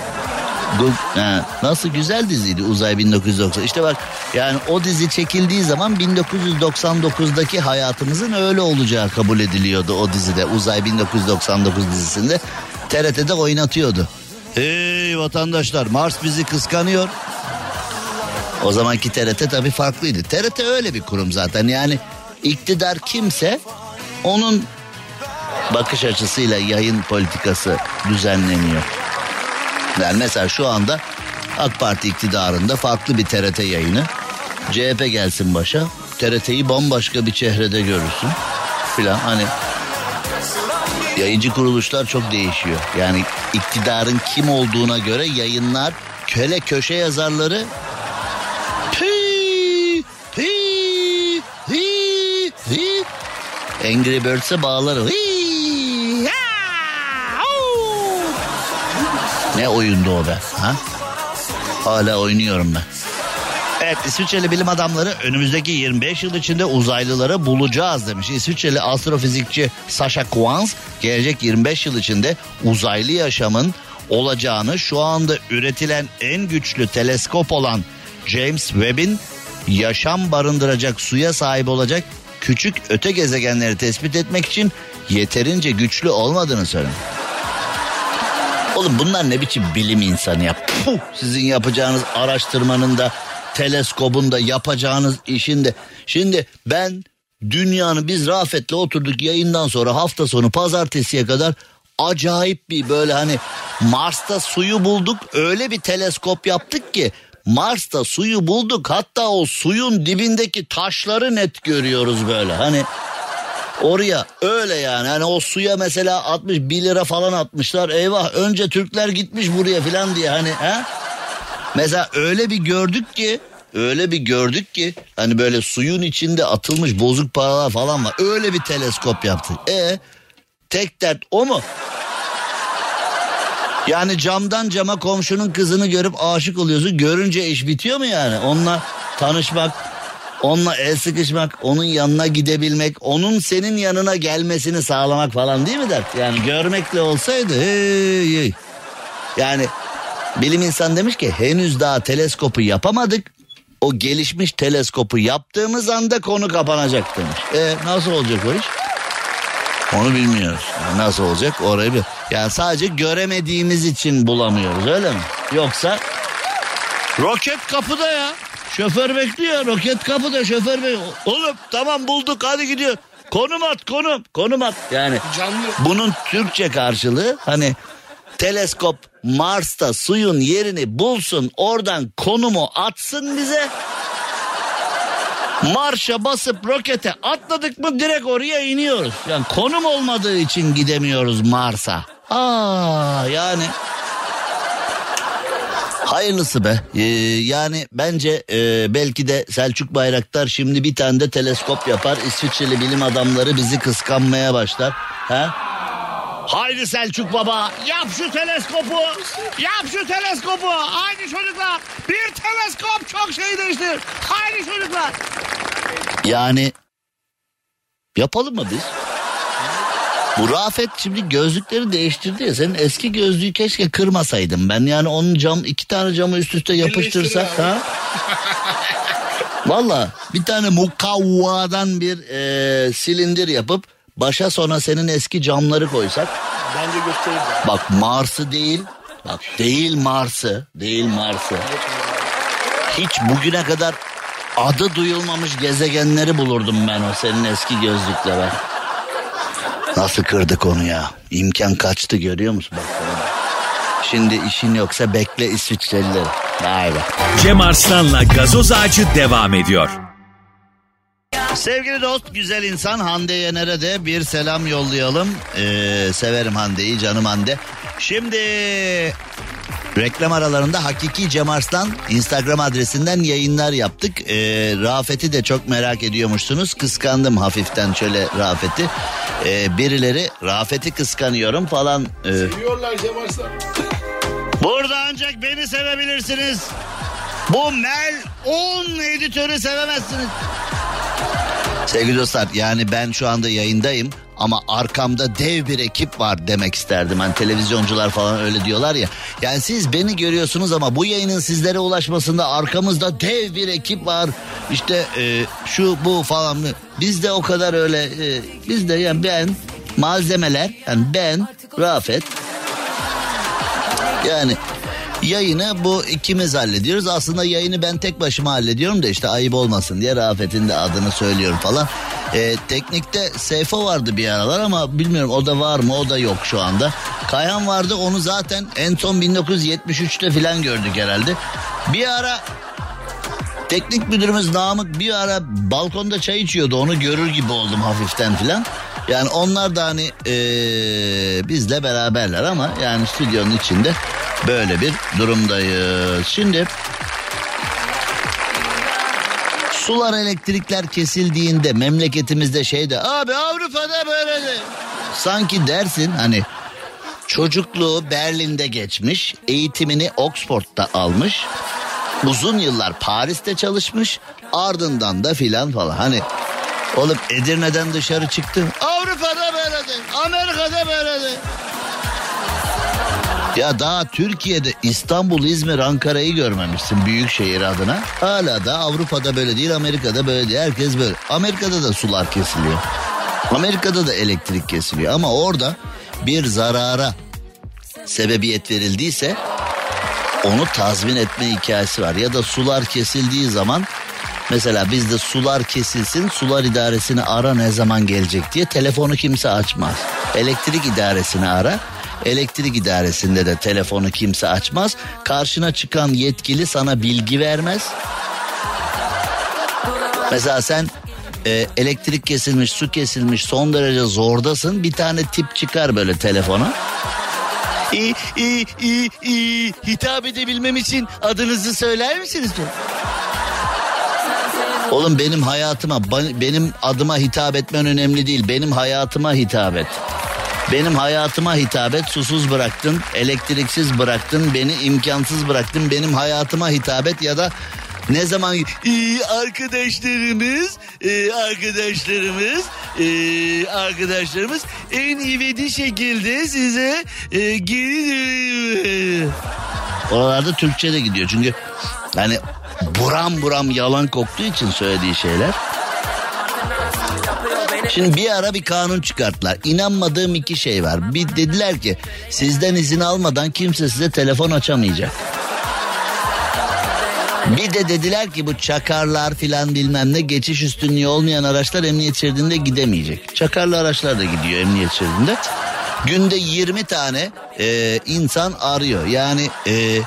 Google, ha, nasıl güzel diziydi Uzay 1990. İşte bak yani o dizi çekildiği zaman 1999'daki hayatımızın öyle olacağı kabul ediliyordu o dizide. Uzay 1999 dizisinde TRT'de oynatıyordu. Hey vatandaşlar Mars bizi kıskanıyor. O zamanki TRT tabii farklıydı. TRT öyle bir kurum zaten yani iktidar kimse onun bakış açısıyla yayın politikası düzenleniyor. Yani mesela şu anda AK Parti iktidarında farklı bir TRT yayını. CHP gelsin başa. TRT'yi bambaşka bir çehrede görürsün. Filan hani yayıncı kuruluşlar çok değişiyor. Yani iktidarın kim olduğuna göre yayınlar köle köşe yazarları pi pi hi Angry Birds'e bağları hi, oyundu o be ha? Hala oynuyorum ben. Evet İsviçreli bilim adamları önümüzdeki 25 yıl içinde uzaylıları bulacağız demiş. İsviçreli astrofizikçi Sasha Quans gelecek 25 yıl içinde uzaylı yaşamın olacağını şu anda üretilen en güçlü teleskop olan James Webb'in yaşam barındıracak suya sahip olacak küçük öte gezegenleri tespit etmek için yeterince güçlü olmadığını söyledi. Oğlum bunlar ne biçim bilim insanı ya? Puh, sizin yapacağınız araştırmanın da teleskobun da yapacağınız işin de. Şimdi ben dünyanın biz Rafet'le oturduk yayından sonra hafta sonu pazartesiye kadar acayip bir böyle hani Mars'ta suyu bulduk öyle bir teleskop yaptık ki Mars'ta suyu bulduk hatta o suyun dibindeki taşları net görüyoruz böyle hani oraya öyle yani hani o suya mesela 60 1 lira falan atmışlar eyvah önce Türkler gitmiş buraya falan diye hani ha Mesela öyle bir gördük ki öyle bir gördük ki hani böyle suyun içinde atılmış bozuk paralar falan var. Öyle bir teleskop yaptık. E tek dert o mu? Yani camdan cama komşunun kızını görüp aşık oluyorsun. Görünce iş bitiyor mu yani? Onunla tanışmak, Onunla el sıkışmak, onun yanına gidebilmek, onun senin yanına gelmesini sağlamak falan değil mi dert? Yani görmekle olsaydı hey, hey. Yani bilim insan demiş ki henüz daha teleskopu yapamadık. O gelişmiş teleskopu yaptığımız anda konu kapanacak demiş. E nasıl olacak o iş? Onu bilmiyoruz. Yani nasıl olacak orayı bir. Yani sadece göremediğimiz için bulamıyoruz öyle mi? Yoksa roket kapıda ya. Şoför bekliyor roket kapıda şoför bekliyor. Oğlum tamam bulduk hadi gidiyor. Konum at konum konum at. Yani Canlı. bunun Türkçe karşılığı hani teleskop Mars'ta suyun yerini bulsun oradan konumu atsın bize. Marşa basıp rokete atladık mı direkt oraya iniyoruz. Yani konum olmadığı için gidemiyoruz Mars'a. Aa yani Hayırlısı be. Ee, yani bence e, belki de Selçuk Bayraktar şimdi bir tane de teleskop yapar. İsviçreli bilim adamları bizi kıskanmaya başlar. Ha? Haydi Selçuk baba yap şu teleskopu. Yap şu teleskopu. Haydi çocuklar. Bir teleskop çok şey değiştirir. Haydi çocuklar. Yani yapalım mı biz? Bu Rafet şimdi gözlükleri değiştirdi ya. Senin eski gözlüğü keşke kırmasaydım ben. Yani onun cam iki tane camı üst üste yapıştırsak ha. Valla bir tane mukavvadan bir e, silindir yapıp başa sona senin eski camları koysak. Bence gösteririz. Bak Mars'ı değil. Bak değil Mars'ı. Değil Mars'ı. Hiç bugüne kadar adı duyulmamış gezegenleri bulurdum ben o senin eski gözlükle Nasıl kırdık onu ya? İmkan kaçtı görüyor musun? Bak. Şimdi işin yoksa bekle İsviçrelileri. Vay be. Cem Arslan'la gazoz ağacı devam ediyor. Sevgili dost, güzel insan Hande Yener'e de bir selam yollayalım. Ee, severim Hande'yi, canım Hande. Şimdi reklam aralarında Hakiki Cem Arslan Instagram adresinden yayınlar yaptık. Ee, Rafet'i de çok merak ediyormuşsunuz. Kıskandım hafiften şöyle Rafet'i. Ee, birileri Rafet'i kıskanıyorum falan. Ee, Diyorlar Cem Arslan. Burada ancak beni sevebilirsiniz. Bu Mel 10 editörü sevemezsiniz. Sevgili dostlar yani ben şu anda yayındayım ama arkamda dev bir ekip var demek isterdim. Hani televizyoncular falan öyle diyorlar ya. Yani siz beni görüyorsunuz ama bu yayının sizlere ulaşmasında arkamızda dev bir ekip var. İşte e, şu bu falan. Biz de o kadar öyle e, biz de yani ben malzemeler yani ben Rafet yani yayını bu ikimiz hallediyoruz. Aslında yayını ben tek başıma hallediyorum da işte ayıp olmasın diye Rafet'in de adını söylüyorum falan. Ee, teknikte Seyfo vardı bir aralar ama bilmiyorum o da var mı o da yok şu anda. Kayhan vardı onu zaten en son 1973'te falan gördük herhalde. Bir ara Teknik müdürümüz Namık bir ara balkonda çay içiyordu onu görür gibi oldum hafiften filan. Yani onlar da hani ee, bizle beraberler ama yani stüdyonun içinde böyle bir durumdayız. Şimdi sular elektrikler kesildiğinde memleketimizde şeyde abi Avrupa'da böyle de. Sanki dersin hani çocukluğu Berlin'de geçmiş eğitimini Oxford'da almış uzun yıllar Paris'te çalışmış ardından da filan falan. Hani oğlum Edirne'den dışarı çıktı Avrupa'da böyledir Amerika'da böyledir ya daha Türkiye'de İstanbul, İzmir, Ankara'yı görmemişsin büyük şehir adına. Hala da Avrupa'da böyle değil, Amerika'da böyle değil. Herkes böyle. Amerika'da da sular kesiliyor. Amerika'da da elektrik kesiliyor ama orada bir zarara sebebiyet verildiyse onu tazmin etme hikayesi var. Ya da sular kesildiği zaman mesela bizde sular kesilsin sular idaresini ara ne zaman gelecek diye telefonu kimse açmaz. Elektrik idaresini ara. Elektrik idaresinde de telefonu kimse açmaz. Karşına çıkan yetkili sana bilgi vermez. Mesela sen e, elektrik kesilmiş, su kesilmiş, son derece zordasın. Bir tane tip çıkar böyle telefona. İ, i, i, i, hitap edebilmem için adınızı söyler misiniz? Oğlum benim hayatıma, benim adıma hitap etmen önemli değil. Benim hayatıma hitap et. Benim hayatıma hitap et, susuz bıraktın, elektriksiz bıraktın, beni imkansız bıraktın. Benim hayatıma hitap et ya da Ne zaman Ee, arkadaşlarımız, e, arkadaşlarımız, e, arkadaşlarımız en ivedi şekilde size e, geri Oralarda Türkçe de gidiyor çünkü hani buram buram yalan koktuğu için söylediği şeyler. Şimdi bir ara bir kanun çıkarttılar. İnanmadığım iki şey var. Bir dediler ki sizden izin almadan kimse size telefon açamayacak. Bir de dediler ki bu çakarlar filan bilmem ne geçiş üstünlüğü olmayan araçlar emniyet şeridinde gidemeyecek. Çakarlı araçlar da gidiyor emniyet şeridinde. Günde 20 tane e, insan arıyor. Yani e,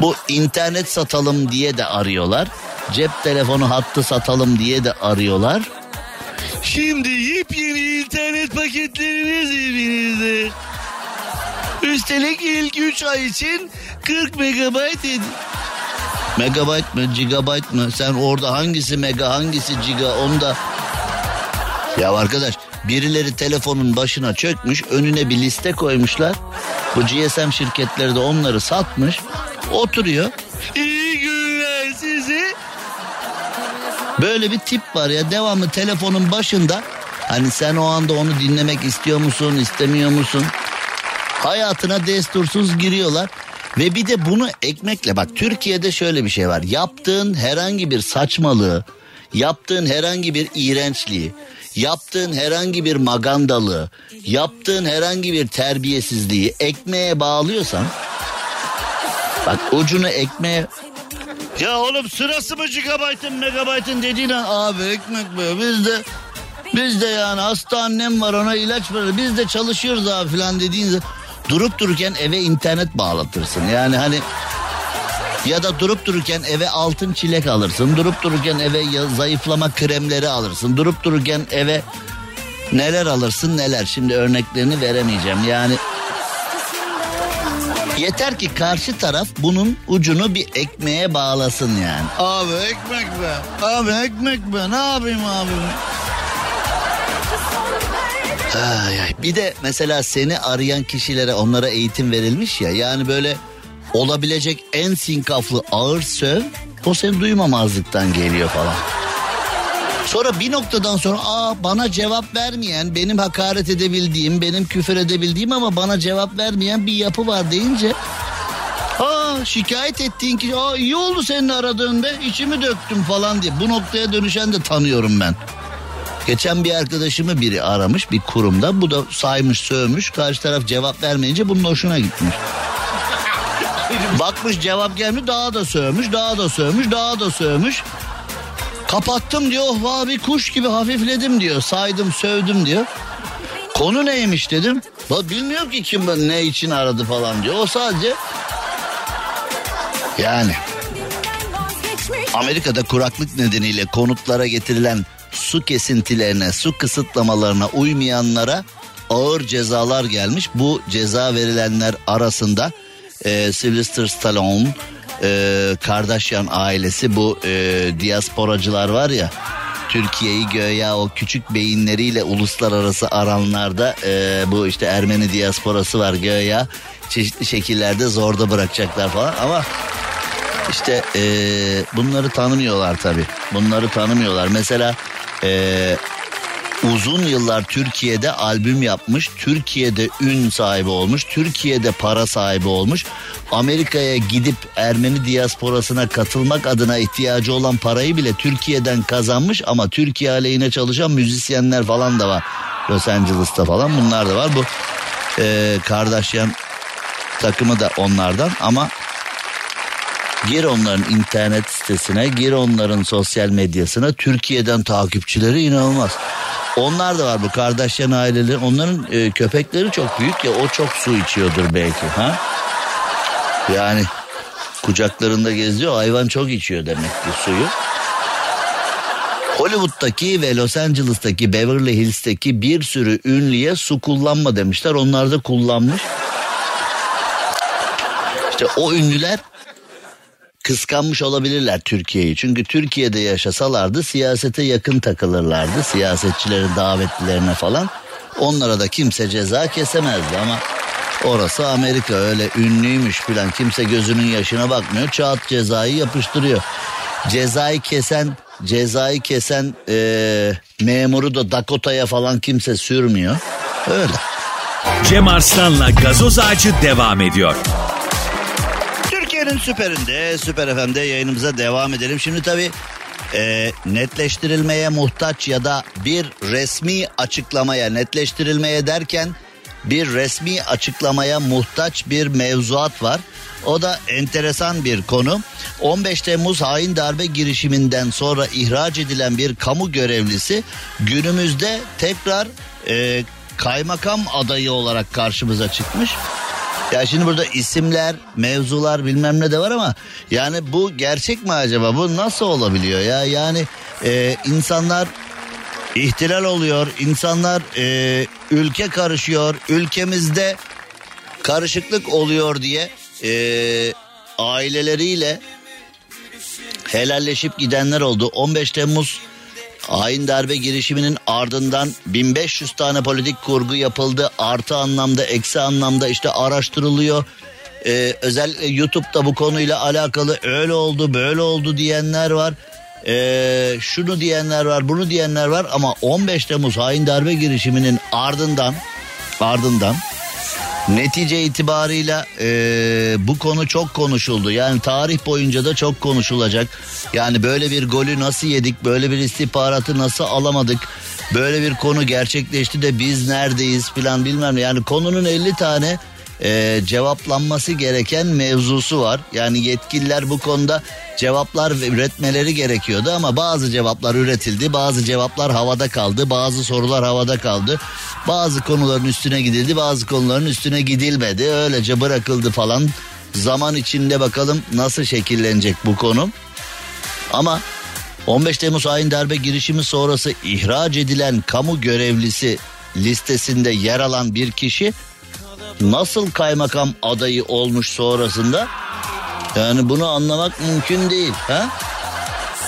bu internet satalım diye de arıyorlar. Cep telefonu hattı satalım diye de arıyorlar. Şimdi yepyeni internet paketlerimiz evinizde. Üstelik ilk 3 ay için 40 megabayt edin. Megabayt mı gigabayt mı sen orada hangisi mega hangisi giga onu da... Ya arkadaş birileri telefonun başına çökmüş önüne bir liste koymuşlar. Bu GSM şirketleri de onları satmış oturuyor. İyi Böyle bir tip var ya devamlı telefonun başında. Hani sen o anda onu dinlemek istiyor musun istemiyor musun? Hayatına destursuz giriyorlar. Ve bir de bunu ekmekle bak Türkiye'de şöyle bir şey var. Yaptığın herhangi bir saçmalığı, yaptığın herhangi bir iğrençliği, yaptığın herhangi bir magandalığı, yaptığın herhangi bir terbiyesizliği ekmeğe bağlıyorsan bak ucunu ekmeğe ya oğlum sırası mı gigabaytın megabaytın dediğin an abi ekmek be biz de biz de yani hasta annem var ona ilaç verir biz de çalışıyoruz abi falan dediğin durup dururken eve internet bağlatırsın. Yani hani ya da durup dururken eve altın çilek alırsın. Durup dururken eve zayıflama kremleri alırsın. Durup dururken eve neler alırsın neler. Şimdi örneklerini veremeyeceğim. Yani yeter ki karşı taraf bunun ucunu bir ekmeğe bağlasın yani. Abi ekmek be. Abi ekmek be. Ne yapayım abi? Ay, ay. Bir de mesela seni arayan kişilere onlara eğitim verilmiş ya yani böyle olabilecek en sinkaflı ağır söv o seni duymamazlıktan geliyor falan. Sonra bir noktadan sonra aa bana cevap vermeyen, benim hakaret edebildiğim, benim küfür edebildiğim ama bana cevap vermeyen bir yapı var deyince Aa şikayet ettiğin ki aa iyi oldu senin aradığın be içimi döktüm falan diye. Bu noktaya dönüşen de tanıyorum ben. Geçen bir arkadaşımı biri aramış bir kurumda. Bu da saymış sövmüş. Karşı taraf cevap vermeyince bunun hoşuna gitmiş. Bakmış cevap gelmiyor daha da sövmüş daha da sövmüş daha da sövmüş. Kapattım diyor oh vah bir kuş gibi hafifledim diyor. Saydım sövdüm diyor. Konu neymiş dedim. Ba bilmiyorum ki kim ne için aradı falan diyor. O sadece yani Amerika'da kuraklık nedeniyle konutlara getirilen su kesintilerine, su kısıtlamalarına uymayanlara ağır cezalar gelmiş. Bu ceza verilenler arasında e, Sylvester Stallone, e, Kardashian ailesi bu e, diasporacılar var ya Türkiye'yi göya o küçük beyinleriyle uluslararası aranlarda e, bu işte Ermeni diasporası var göya çeşitli şekillerde zorda bırakacaklar falan. Ama işte e, bunları tanımıyorlar tabi bunları tanımıyorlar. Mesela e, uzun yıllar Türkiye'de albüm yapmış, Türkiye'de ün sahibi olmuş, Türkiye'de para sahibi olmuş. Amerika'ya gidip Ermeni diasporasına katılmak adına ihtiyacı olan parayı bile Türkiye'den kazanmış ama Türkiye aleyhine çalışan müzisyenler falan da var. Los Angeles'ta falan bunlar da var. Bu e, Kardashian takımı da onlardan ama Gir onların internet sitesine, gir onların sosyal medyasına. Türkiye'den takipçileri inanılmaz. Onlar da var bu kardeşlerin aileleri. Onların e, köpekleri çok büyük ya o çok su içiyordur belki. ha? Yani kucaklarında geziyor hayvan çok içiyor demek ki suyu. Hollywood'daki ve Los Angeles'taki Beverly Hills'teki bir sürü ünlüye su kullanma demişler. Onlar da kullanmış. İşte o ünlüler kıskanmış olabilirler Türkiye'yi. Çünkü Türkiye'de yaşasalardı siyasete yakın takılırlardı. Siyasetçilerin davetlilerine falan. Onlara da kimse ceza kesemezdi ama Orası Amerika öyle ünlüymüş filan kimse gözünün yaşına bakmıyor. Çat cezayı yapıştırıyor. Cezayı kesen cezayı kesen e, memuru da Dakota'ya falan kimse sürmüyor. Öyle. Cem Arslan'la gazoz ağacı devam ediyor. Türkiye'nin süperinde, Süper FM'de yayınımıza devam edelim. Şimdi tabii e, netleştirilmeye muhtaç ya da bir resmi açıklamaya netleştirilmeye derken bir resmi açıklamaya muhtaç bir mevzuat var. O da enteresan bir konu. 15 Temmuz hain darbe girişiminden sonra ihraç edilen bir kamu görevlisi günümüzde tekrar e, kaymakam adayı olarak karşımıza çıkmış. Ya şimdi burada isimler, mevzular bilmem ne de var ama yani bu gerçek mi acaba? Bu nasıl olabiliyor ya? Yani e, insanlar ihtilal oluyor, insanlar e, ülke karışıyor, ülkemizde karışıklık oluyor diye e, aileleriyle helalleşip gidenler oldu. 15 Temmuz hain darbe girişiminin ardından 1500 tane politik kurgu yapıldı. Artı anlamda, eksi anlamda işte araştırılıyor. Ee, özellikle YouTube'da bu konuyla alakalı öyle oldu, böyle oldu diyenler var. Ee, şunu diyenler var, bunu diyenler var ama 15 Temmuz hain darbe girişiminin ardından ardından Netice itibarıyla e, bu konu çok konuşuldu. Yani tarih boyunca da çok konuşulacak. Yani böyle bir golü nasıl yedik, böyle bir istihbaratı nasıl alamadık, böyle bir konu gerçekleşti de biz neredeyiz filan bilmem ne. Yani konunun 50 tane e, cevaplanması gereken mevzusu var. Yani yetkililer bu konuda cevaplar üretmeleri gerekiyordu ama bazı cevaplar üretildi, bazı cevaplar havada kaldı, bazı sorular havada kaldı. Bazı konuların üstüne gidildi, bazı konuların üstüne gidilmedi. Öylece bırakıldı falan. Zaman içinde bakalım nasıl şekillenecek bu konu. Ama 15 Temmuz hain darbe girişimi sonrası ihraç edilen kamu görevlisi listesinde yer alan bir kişi nasıl kaymakam adayı olmuş sonrasında? Yani bunu anlamak mümkün değil. Ha?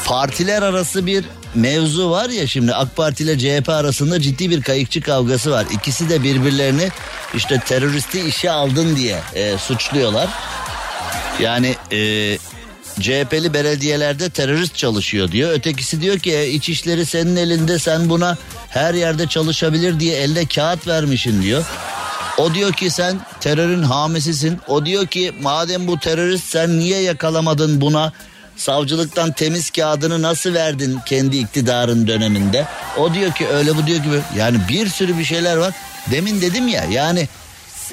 Partiler arası bir mevzu var ya şimdi AK Parti ile CHP arasında ciddi bir kayıkçı kavgası var. İkisi de birbirlerini işte teröristi işe aldın diye e, suçluyorlar. Yani e, CHP'li belediyelerde terörist çalışıyor diyor. Ötekisi diyor ki e, iç işleri senin elinde sen buna her yerde çalışabilir diye elde kağıt vermişin diyor. O diyor ki sen terörün hamisisin. O diyor ki madem bu terörist sen niye yakalamadın buna? Savcılıktan temiz kağıdını nasıl verdin kendi iktidarın döneminde? O diyor ki öyle bu diyor gibi. Yani bir sürü bir şeyler var. Demin dedim ya yani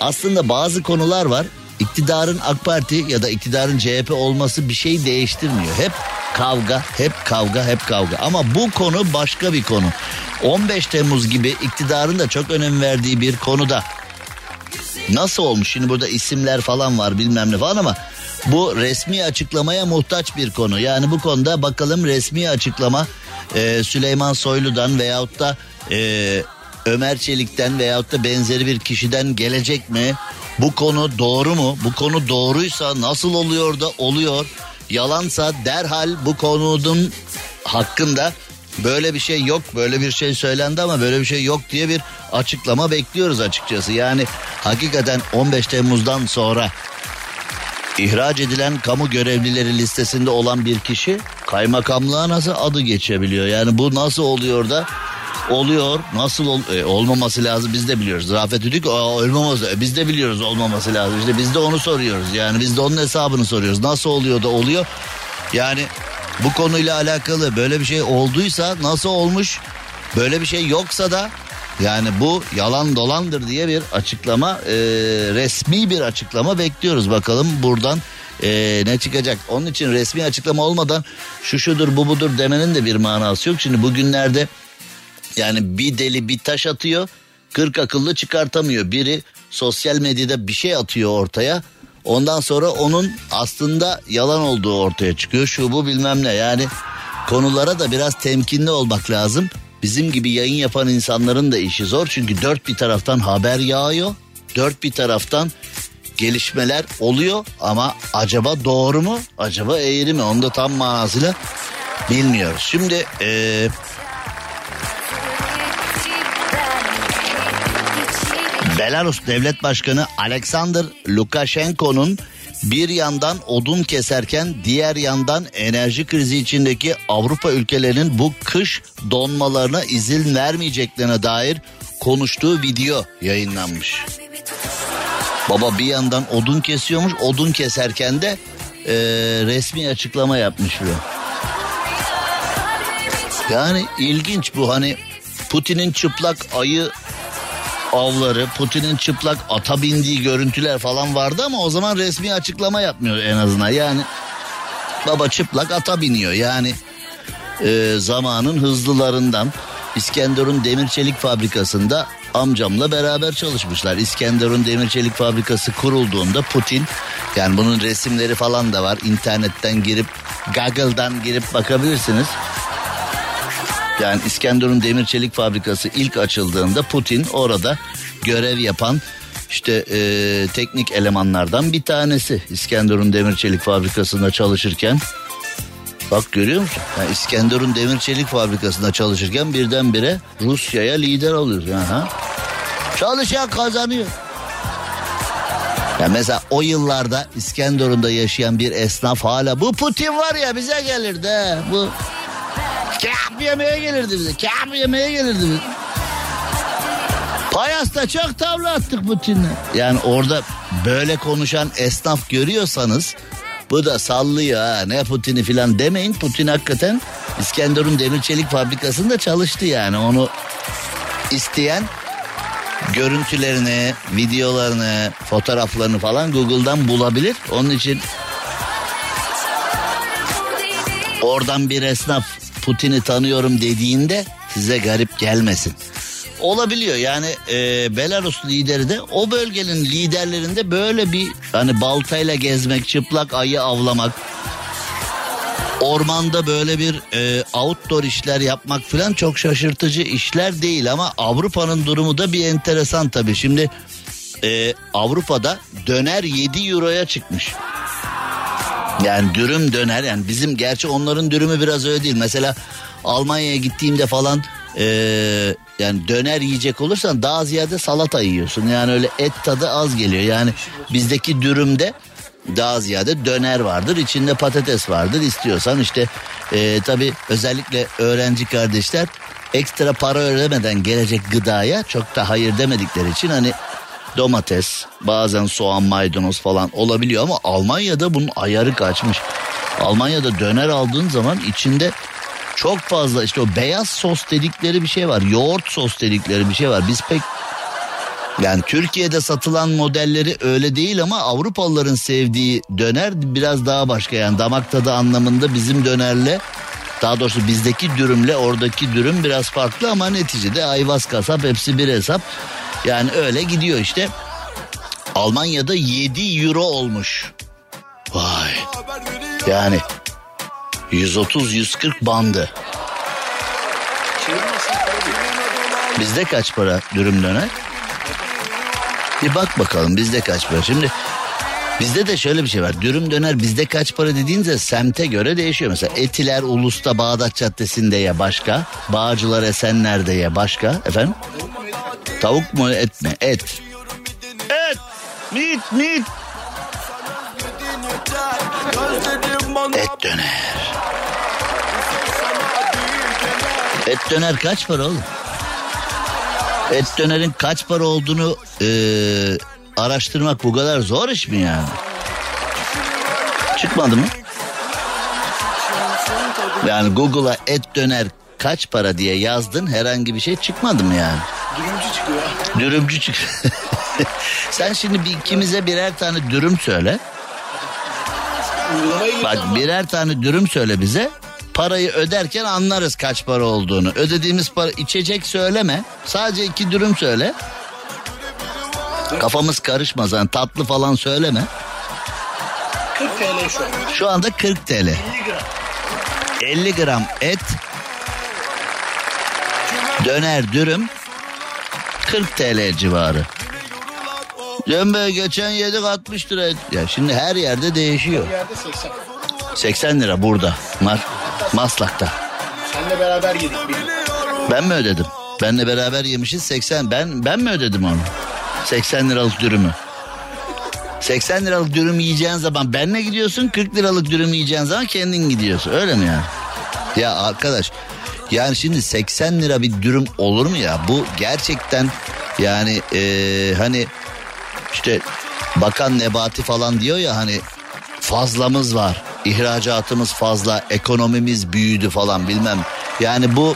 aslında bazı konular var. İktidarın AK Parti ya da iktidarın CHP olması bir şey değiştirmiyor. Hep kavga, hep kavga, hep kavga. Ama bu konu başka bir konu. 15 Temmuz gibi iktidarın da çok önem verdiği bir konuda Nasıl olmuş? Şimdi burada isimler falan var bilmem ne falan ama bu resmi açıklamaya muhtaç bir konu. Yani bu konuda bakalım resmi açıklama e, Süleyman Soylu'dan veyahut da e, Ömer Çelik'ten veyahut da benzeri bir kişiden gelecek mi? Bu konu doğru mu? Bu konu doğruysa nasıl oluyor da oluyor? Yalansa derhal bu konunun hakkında böyle bir şey yok böyle bir şey söylendi ama böyle bir şey yok diye bir açıklama bekliyoruz açıkçası. Yani hakikaten 15 Temmuz'dan sonra ihraç edilen kamu görevlileri listesinde olan bir kişi kaymakamlığa nasıl adı geçebiliyor? Yani bu nasıl oluyor da oluyor nasıl ol, e, olmaması lazım biz de biliyoruz. Rafet Üdük olmaması biz de biliyoruz olmaması lazım. İşte biz de onu soruyoruz yani biz de onun hesabını soruyoruz. Nasıl oluyor da oluyor? Yani bu konuyla alakalı böyle bir şey olduysa nasıl olmuş? Böyle bir şey yoksa da yani bu yalan dolandır diye bir açıklama e, resmi bir açıklama bekliyoruz bakalım buradan e, ne çıkacak. Onun için resmi açıklama olmadan şu şudur bu budur demenin de bir manası yok. Şimdi bugünlerde yani bir deli bir taş atıyor 40 akıllı çıkartamıyor. Biri sosyal medyada bir şey atıyor ortaya Ondan sonra onun aslında yalan olduğu ortaya çıkıyor. Şu bu bilmem ne yani konulara da biraz temkinli olmak lazım. Bizim gibi yayın yapan insanların da işi zor. Çünkü dört bir taraftan haber yağıyor. Dört bir taraftan gelişmeler oluyor ama acaba doğru mu? Acaba eğri mi? Onu da tam manasıyla bilmiyoruz. Şimdi ee, Belarus Devlet Başkanı Alexander Lukashenko'nun bir yandan odun keserken diğer yandan enerji krizi içindeki Avrupa ülkelerinin bu kış donmalarına izin vermeyeceklerine dair konuştuğu video yayınlanmış. Baba bir yandan odun kesiyormuş odun keserken de e, resmi açıklama yapmış bile. Yani ilginç bu hani Putin'in çıplak ayı avları, Putin'in çıplak ata bindiği görüntüler falan vardı ama o zaman resmi açıklama yapmıyor en azından. Yani baba çıplak ata biniyor yani e, zamanın hızlılarından İskenderun Demir Çelik Fabrikası'nda amcamla beraber çalışmışlar. İskenderun Demir Çelik Fabrikası kurulduğunda Putin yani bunun resimleri falan da var. internetten girip Google'dan girip bakabilirsiniz. Yani İskenderun Demir Çelik Fabrikası ilk açıldığında Putin orada görev yapan işte e, teknik elemanlardan bir tanesi. İskenderun Demir Çelik Fabrikası'nda çalışırken Bak görüyor musun? Yani İskenderun Demir Çelik Fabrikası'nda çalışırken birdenbire Rusya'ya lider oluyor. Ha? Çalışan kazanıyor. Ya mesela o yıllarda İskenderun'da yaşayan bir esnaf hala bu Putin var ya bize gelirdi. he, Bu kebap yemeye gelirdi bize. Kebap yemeye gelirdi bize. Payas'ta çok tavla attık Putin'le. Yani orada böyle konuşan esnaf görüyorsanız bu da sallıyor ha ne Putin'i filan demeyin. Putin hakikaten İskenderun Demir Çelik Fabrikası'nda çalıştı yani onu isteyen görüntülerini, videolarını, fotoğraflarını falan Google'dan bulabilir. Onun için oradan bir esnaf Putin'i tanıyorum dediğinde size garip gelmesin. Olabiliyor yani e, Belarus lideri de o bölgenin liderlerinde böyle bir hani baltayla gezmek, çıplak ayı avlamak, ormanda böyle bir e, outdoor işler yapmak falan çok şaşırtıcı işler değil ama Avrupa'nın durumu da bir enteresan tabii. Şimdi e, Avrupa'da döner 7 euroya çıkmış. Yani dürüm döner yani bizim gerçi onların dürümü biraz öyle değil. Mesela Almanya'ya gittiğimde falan e, yani döner yiyecek olursan daha ziyade salata yiyorsun. Yani öyle et tadı az geliyor. Yani bizdeki dürümde daha ziyade döner vardır. içinde patates vardır. İstiyorsan işte e, tabii özellikle öğrenci kardeşler ekstra para ödemeden gelecek gıdaya çok da hayır demedikleri için hani domates, bazen soğan, maydanoz falan olabiliyor ama Almanya'da bunun ayarı kaçmış. Almanya'da döner aldığın zaman içinde çok fazla işte o beyaz sos dedikleri bir şey var. Yoğurt sos dedikleri bir şey var. Biz pek yani Türkiye'de satılan modelleri öyle değil ama Avrupalıların sevdiği döner biraz daha başka yani damak tadı anlamında bizim dönerle daha doğrusu bizdeki dürümle oradaki dürüm biraz farklı ama neticede ayvaz kasap hepsi bir hesap. Yani öyle gidiyor işte. Almanya'da 7 euro olmuş. Vay. Yani 130-140 bandı. Bizde kaç para dürüm döner? Bir bak bakalım bizde kaç para. Şimdi bizde de şöyle bir şey var. Dürüm döner bizde kaç para dediğinizde semte göre değişiyor. Mesela Etiler Ulus'ta Bağdat Caddesi'nde ya başka. Bağcılar Esenler'de ya başka. Efendim? Tavuk mu et mi? Et. Et. Meat meat. Et döner. Et döner kaç para oğlum? Et dönerin kaç para olduğunu eee, araştırmak bu kadar zor iş mi yani? Çıkmadı mı? Yani Google'a et döner kaç para diye yazdın herhangi bir şey çıkmadı mı yani? Dürümcü çıkıyor. Dürümcü çık. Sen şimdi bir ikimize birer tane dürüm söyle. Bak birer tane dürüm söyle bize. Parayı öderken anlarız kaç para olduğunu. Ödediğimiz para içecek söyleme. Sadece iki dürüm söyle. Kafamız karışmaz. Yani tatlı falan söyleme. 40 TL şu an. Şu anda 40 TL. 50 gram. 50 gram et. Döner dürüm. 40 TL civarı. Cem Bey geçen yedik 60 lira. Ya şimdi her yerde değişiyor. Bir yerde 80. 80 lira burada. Mar Maslak'ta. Seninle beraber yedik bir gün. Ben mi ödedim? Benle beraber yemişiz 80. Ben ben mi ödedim onu? 80 liralık dürümü. 80 liralık dürüm yiyeceğin zaman benle gidiyorsun 40 liralık dürüm yiyeceğin zaman kendin gidiyorsun öyle mi yani? Ya arkadaş yani şimdi 80 lira bir dürüm olur mu ya? Bu gerçekten yani eee, hani işte bakan Nebati falan diyor ya hani fazlamız var. ihracatımız fazla, ekonomimiz büyüdü falan bilmem. Yani bu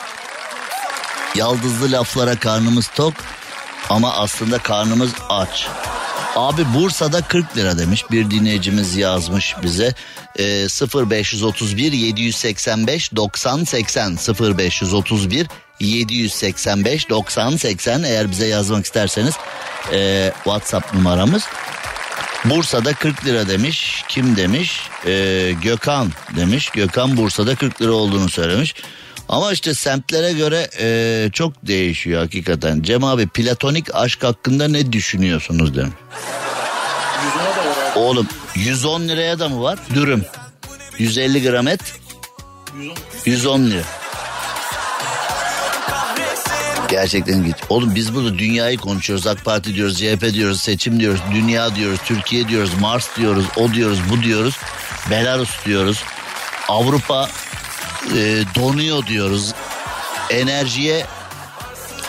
yaldızlı laflara karnımız tok ama aslında karnımız aç. Abi Bursa'da 40 lira demiş bir dinleyicimiz yazmış bize. Ee, 0531 785 90 80 0531 785 90 80 eğer bize yazmak isterseniz ee, WhatsApp numaramız. Bursa'da 40 lira demiş. Kim demiş? Ee, Gökhan demiş. Gökhan Bursa'da 40 lira olduğunu söylemiş. Ama işte semtlere göre ee, çok değişiyor hakikaten. Cem abi platonik aşk hakkında ne düşünüyorsunuz demiş. Oğlum 110 liraya da mı var? Dürüm. 150 gram et 110. 110 lira. Gerçekten git. Oğlum biz burada dünyayı konuşuyoruz. AK Parti diyoruz, CHP diyoruz, seçim diyoruz, dünya diyoruz, Türkiye diyoruz, Mars diyoruz, o diyoruz, bu diyoruz. Belarus diyoruz. Avrupa e, donuyor diyoruz. Enerjiye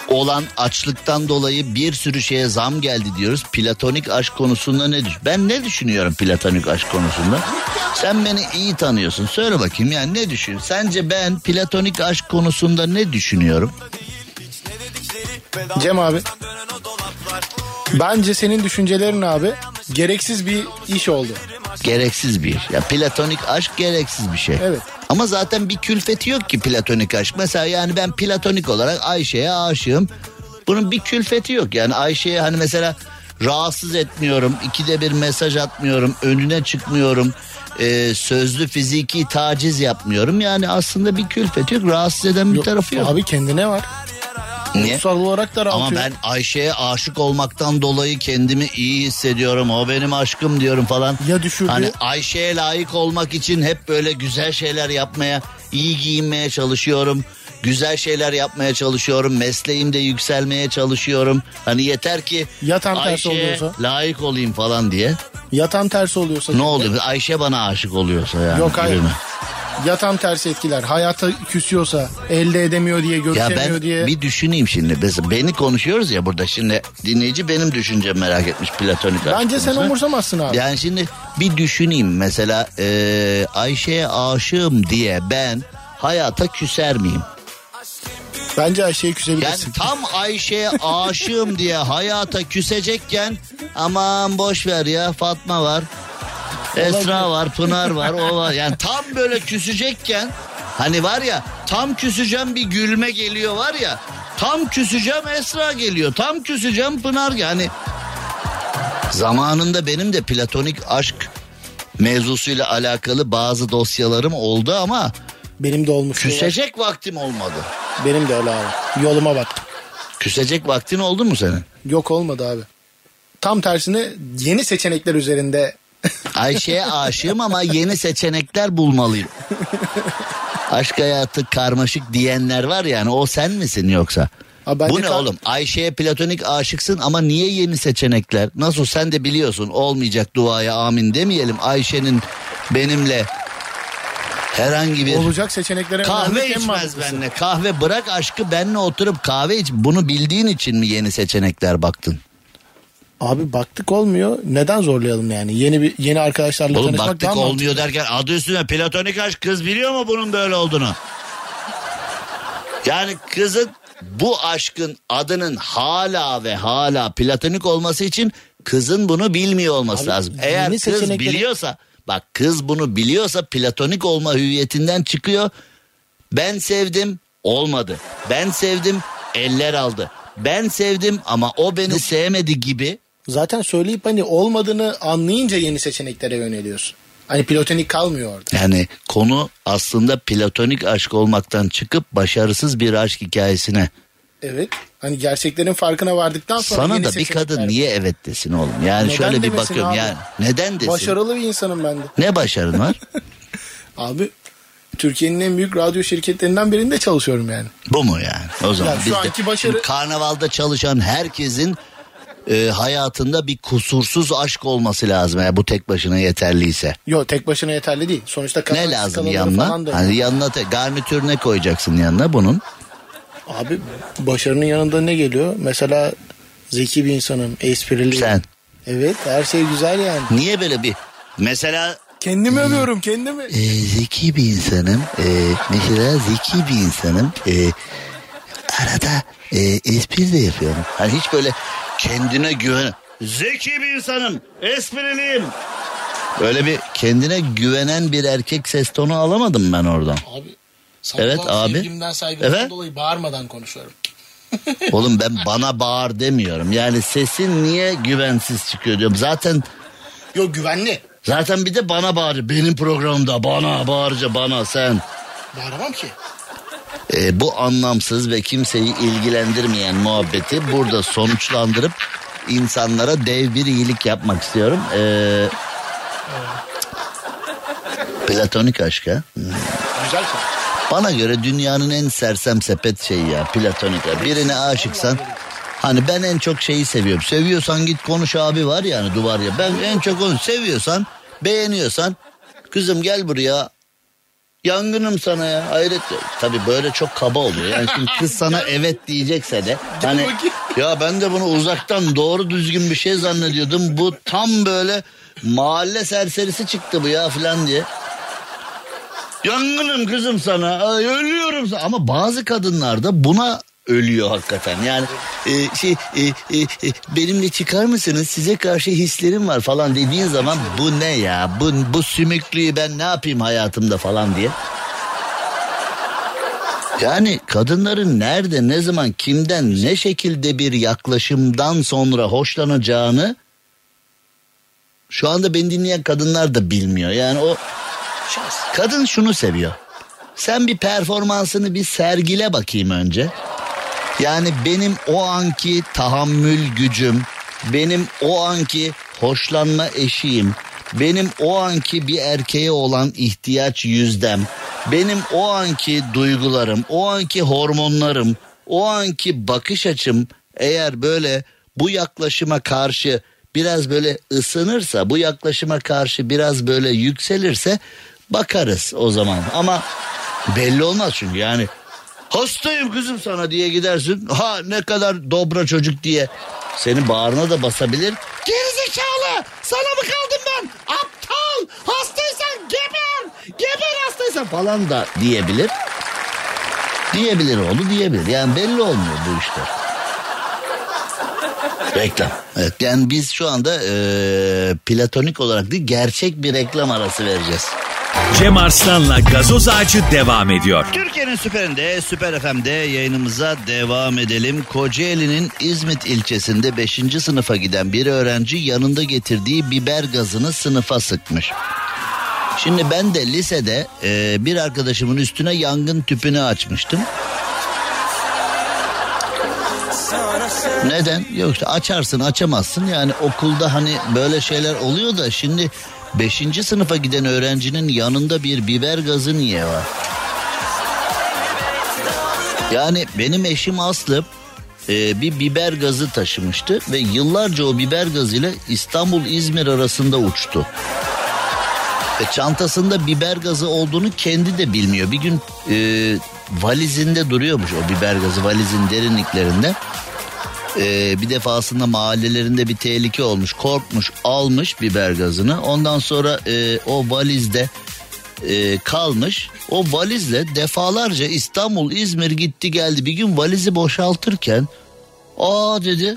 olan açlıktan dolayı bir sürü şeye zam geldi diyoruz. Platonik aşk konusunda ne düş? Ben ne düşünüyorum platonik aşk konusunda? Sen beni iyi tanıyorsun. Söyle bakayım yani ne düşün? Sence ben platonik aşk konusunda ne düşünüyorum? Cem abi. Bence senin düşüncelerin abi gereksiz bir iş oldu. Gereksiz bir iş. Ya platonik aşk gereksiz bir şey. Evet. Ama zaten bir külfeti yok ki platonik aşk. Mesela yani ben platonik olarak Ayşe'ye aşığım. Bunun bir külfeti yok. Yani Ayşe'ye hani mesela rahatsız etmiyorum. ikide bir mesaj atmıyorum. Önüne çıkmıyorum. e, sözlü fiziki taciz yapmıyorum. Yani aslında bir külfeti yok. Rahatsız eden bir Yok, tarafı yok. Abi kendine var. Niye? Ruhsal olarak da Ama rahatlıyor. ben Ayşe'ye aşık olmaktan dolayı kendimi iyi hissediyorum. O benim aşkım diyorum falan. Ya düşürdü? Hani Ayşe'ye layık olmak için hep böyle güzel şeyler yapmaya, iyi giyinmeye çalışıyorum. Güzel şeyler yapmaya çalışıyorum. Mesleğimde yükselmeye çalışıyorum. Hani yeter ki Ya tam tersi Ayşe'ye oluyorsa? layık olayım falan diye. Ya tam tersi oluyorsa. Ne oluyor? Ayşe bana aşık oluyorsa yani. Yok hayır. Ya tam tersi etkiler. Hayata küsüyorsa, elde edemiyor diye, Ya görüşemiyor ben diye. bir düşüneyim şimdi. Mesela beni konuşuyoruz ya burada. Şimdi dinleyici benim düşüncem merak etmiş platonik Bence sen konusunu. umursamazsın abi. Yani şimdi bir düşüneyim mesela e, Ayşe'ye aşığım diye ben hayata küser miyim? Bence Ayşe'ye Yani küsebilirsin. tam Ayşe'ye aşığım diye hayata küsecekken aman boş ver ya Fatma var. Esra var, Pınar var, o var. Yani tam böyle küsecekken hani var ya tam küseceğim bir gülme geliyor var ya. Tam küseceğim Esra geliyor. Tam küseceğim Pınar yani. Zamanında benim de platonik aşk mevzusuyla alakalı bazı dosyalarım oldu ama Benim de olmuş. küsecek vaktim olmadı. Benim de öyle abi. Yoluma bak. Küsecek vaktin oldu mu senin? Yok olmadı abi. Tam tersine yeni seçenekler üzerinde Ayşe'ye aşığım ama yeni seçenekler bulmalıyım. Aşk hayatı karmaşık diyenler var yani o sen misin yoksa? Abi Bu ne kar- oğlum? Ayşe'ye platonik aşıksın ama niye yeni seçenekler? Nasıl sen de biliyorsun olmayacak duaya amin demeyelim. Ayşe'nin benimle herhangi bir olacak seçeneklere kahve içmez benimle. Kahve bırak aşkı benimle oturup kahve iç. Bunu bildiğin için mi yeni seçenekler baktın? Abi baktık olmuyor. Neden zorlayalım yani? Yeni bir yeni arkadaşlarla Oğlum tanışmak baktık mantıklı. olmuyor derken adı üstüne platonik aşk kız biliyor mu bunun böyle olduğunu? Yani kızın bu aşkın adının hala ve hala platonik olması için kızın bunu bilmiyor olması Abi, lazım. Eğer kız seçenekleri- biliyorsa bak kız bunu biliyorsa platonik olma hüviyetinden çıkıyor. Ben sevdim olmadı. Ben sevdim eller aldı. Ben sevdim ama o beni sevmedi gibi Zaten söyleyip hani olmadığını anlayınca yeni seçeneklere yöneliyorsun. Hani platonik kalmıyor orada. Yani konu aslında platonik aşk olmaktan çıkıp başarısız bir aşk hikayesine. Evet. Hani gerçeklerin farkına vardıktan sonra Sana da bir kadın niye evet desin oğlum? Yani Neden şöyle bir bakıyorum abi? yani neden desin? Başarılı bir insanım ben de. Ne başarın var? Abi Türkiye'nin en büyük radyo şirketlerinden birinde çalışıyorum yani. Bu mu yani? O zaman Ya şu anki başarı- karnavalda çalışan herkesin e, hayatında bir kusursuz aşk olması lazım eğer bu tek başına yeterliyse. Yok tek başına yeterli değil. Sonuçta Ne lazım yanına? Hani yanına te- garnitür ne koyacaksın yanına bunun? Abi başarının yanında ne geliyor? Mesela zeki bir insanım, esprili. Sen. Evet her şey güzel yani. Niye böyle bir mesela Kendimi övüyorum kendimi. e, zeki bir insanım. E, mesela zeki bir insanım. E, arada e, espri de yapıyorum. Hani hiç böyle kendine güven. Zeki bir insanım. Espriliyim. Böyle bir kendine güvenen bir erkek ses tonu alamadım ben oradan. Abi Evet abi. Sevgimden saygımdan Evet. dolayı bağırmadan konuşuyorum. Oğlum ben bana bağır demiyorum. Yani sesin niye güvensiz çıkıyor diyorum. Zaten Yok güvenli. zaten bir de bana bağır. Benim programda bana bağırca bana sen. Bağıramam ki. Ee, bu anlamsız ve kimseyi ilgilendirmeyen muhabbeti burada sonuçlandırıp insanlara dev bir iyilik yapmak istiyorum. Ee, platonik aşk ha? Güzel şey. Bana göre dünyanın en sersem sepet şeyi ya platonik. ya. Birine aşıksan hani ben en çok şeyi seviyorum. Seviyorsan git konuş abi var yani duvar ya. Ben en çok onu seviyorsan beğeniyorsan kızım gel buraya Yangınım sana ya hayret. Tabii böyle çok kaba oluyor. Yani şimdi kız sana evet diyecekse de hani ya ben de bunu uzaktan doğru düzgün bir şey zannediyordum. Bu tam böyle mahalle serserisi çıktı bu ya falan diye. Yangınım kızım sana. Ay, ölüyorum sana. Ama bazı kadınlar da buna ölüyor hakikaten. Yani e, şey e, e, e, benimle çıkar mısınız? Size karşı hislerim var falan dediğin zaman bu ne ya? Bu bu sümüklüyü ben ne yapayım hayatımda falan diye. Yani kadınların nerede, ne zaman, kimden, ne şekilde bir yaklaşımdan sonra hoşlanacağını şu anda beni dinleyen kadınlar da bilmiyor. Yani o Kadın şunu seviyor. Sen bir performansını bir sergile bakayım önce. Yani benim o anki tahammül gücüm, benim o anki hoşlanma eşiğim, benim o anki bir erkeğe olan ihtiyaç yüzdem, benim o anki duygularım, o anki hormonlarım, o anki bakış açım eğer böyle bu yaklaşıma karşı biraz böyle ısınırsa, bu yaklaşıma karşı biraz böyle yükselirse bakarız o zaman. Ama belli olmaz çünkü yani hastayım kızım sana diye gidersin. Ha ne kadar dobra çocuk diye seni bağrına da basabilir. Gerizekalı sana mı kaldım ben aptal hastaysan geber geber hastaysan falan da diyebilir. Diyebilir oğlu diyebilir yani belli olmuyor bu işler. Reklam. Evet yani biz şu anda eee, platonik olarak değil gerçek bir reklam arası vereceğiz. Cem Arslan'la gazoz ağacı devam ediyor. Türkiye'nin süperinde, Süper FM'de yayınımıza devam edelim. Kocaeli'nin İzmit ilçesinde 5. sınıfa giden bir öğrenci yanında getirdiği biber gazını sınıfa sıkmış. Şimdi ben de lisede e, bir arkadaşımın üstüne yangın tüpünü açmıştım. Neden? Yok işte açarsın açamazsın yani okulda hani böyle şeyler oluyor da şimdi 5. sınıfa giden öğrencinin yanında bir biber gazı niye var? Yani benim eşim Aslı e, bir biber gazı taşımıştı ve yıllarca o biber gazıyla İstanbul-İzmir arasında uçtu. Ve çantasında biber gazı olduğunu kendi de bilmiyor. Bir gün e, valizinde duruyormuş o biber gazı valizin derinliklerinde. E, bir defasında mahallelerinde bir tehlike olmuş korkmuş almış biber gazını. Ondan sonra e, o valizde e, kalmış. O valizle defalarca İstanbul İzmir gitti geldi. Bir gün valizi boşaltırken aa dedi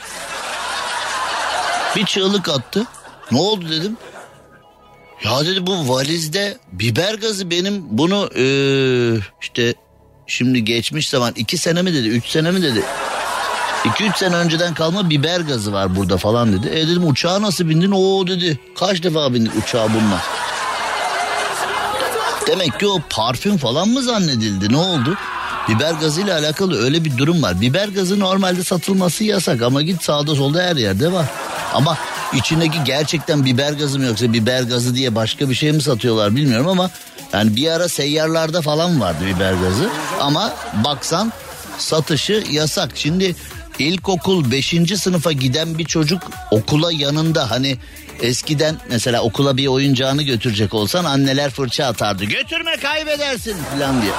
bir çığlık attı. Ne oldu dedim. Ya dedi bu valizde biber gazı benim bunu e, işte şimdi geçmiş zaman iki sene mi dedi üç sene mi dedi. 2-3 sene önceden kalma biber gazı var burada falan dedi. E dedim uçağa nasıl bindin? Oo dedi. Kaç defa bindik uçağa bununla? Demek ki o parfüm falan mı zannedildi? Ne oldu? Biber gazı ile alakalı öyle bir durum var. Biber gazı normalde satılması yasak ama git sağda solda her yerde var. Ama içindeki gerçekten biber gazı mı yoksa biber gazı diye başka bir şey mi satıyorlar bilmiyorum ama yani bir ara seyyarlarda falan vardı biber gazı ama baksan satışı yasak. Şimdi İlkokul 5. sınıfa giden bir çocuk okula yanında hani eskiden mesela okula bir oyuncağını götürecek olsan anneler fırça atardı. Götürme kaybedersin falan diye.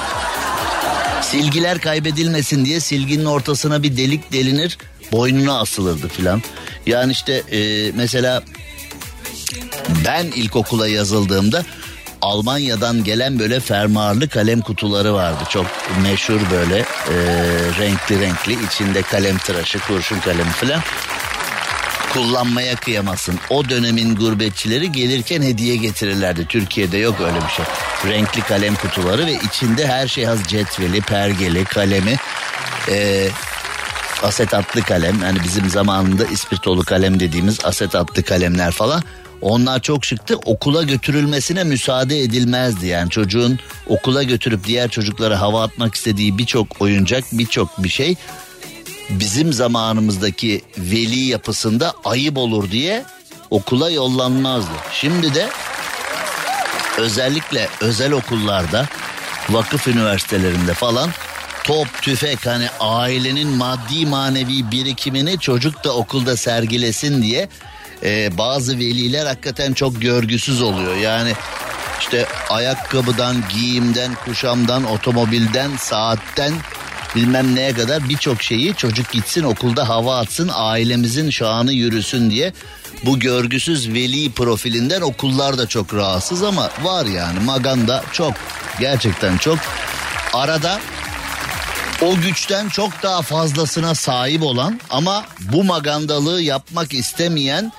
Silgiler kaybedilmesin diye silginin ortasına bir delik delinir boynuna asılırdı filan. Yani işte e, mesela ben ilkokula yazıldığımda Almanya'dan gelen böyle fermuarlı kalem kutuları vardı. Çok meşhur böyle e, renkli renkli içinde kalem tıraşı, kurşun kalemi falan. Kullanmaya kıyamasın. O dönemin gurbetçileri gelirken hediye getirirlerdi. Türkiye'de yok öyle bir şey. Renkli kalem kutuları ve içinde her şey az cetveli, pergeli, kalemi. E, asetatlı kalem yani bizim zamanında ispirtolu kalem dediğimiz asetatlı kalemler falan onlar çok şıktı. Okula götürülmesine müsaade edilmezdi. Yani çocuğun okula götürüp diğer çocuklara hava atmak istediği birçok oyuncak, birçok bir şey bizim zamanımızdaki veli yapısında ayıp olur diye okula yollanmazdı. Şimdi de özellikle özel okullarda, vakıf üniversitelerinde falan top, tüfek hani ailenin maddi manevi birikimini çocuk da okulda sergilesin diye e, bazı veliler hakikaten çok görgüsüz oluyor. Yani işte ayakkabıdan, giyimden, kuşamdan, otomobilden, saatten bilmem neye kadar birçok şeyi çocuk gitsin okulda hava atsın ailemizin şanı yürüsün diye bu görgüsüz veli profilinden okullar da çok rahatsız ama var yani maganda çok gerçekten çok arada o güçten çok daha fazlasına sahip olan ama bu magandalığı yapmak istemeyen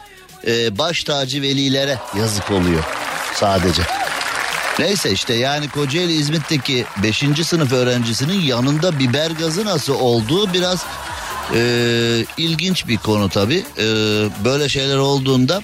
e, baş tacı velilere yazık oluyor sadece. Neyse işte yani Kocaeli İzmit'teki 5. sınıf öğrencisinin yanında biber gazı nasıl olduğu biraz e, ilginç bir konu tabi. E, böyle şeyler olduğunda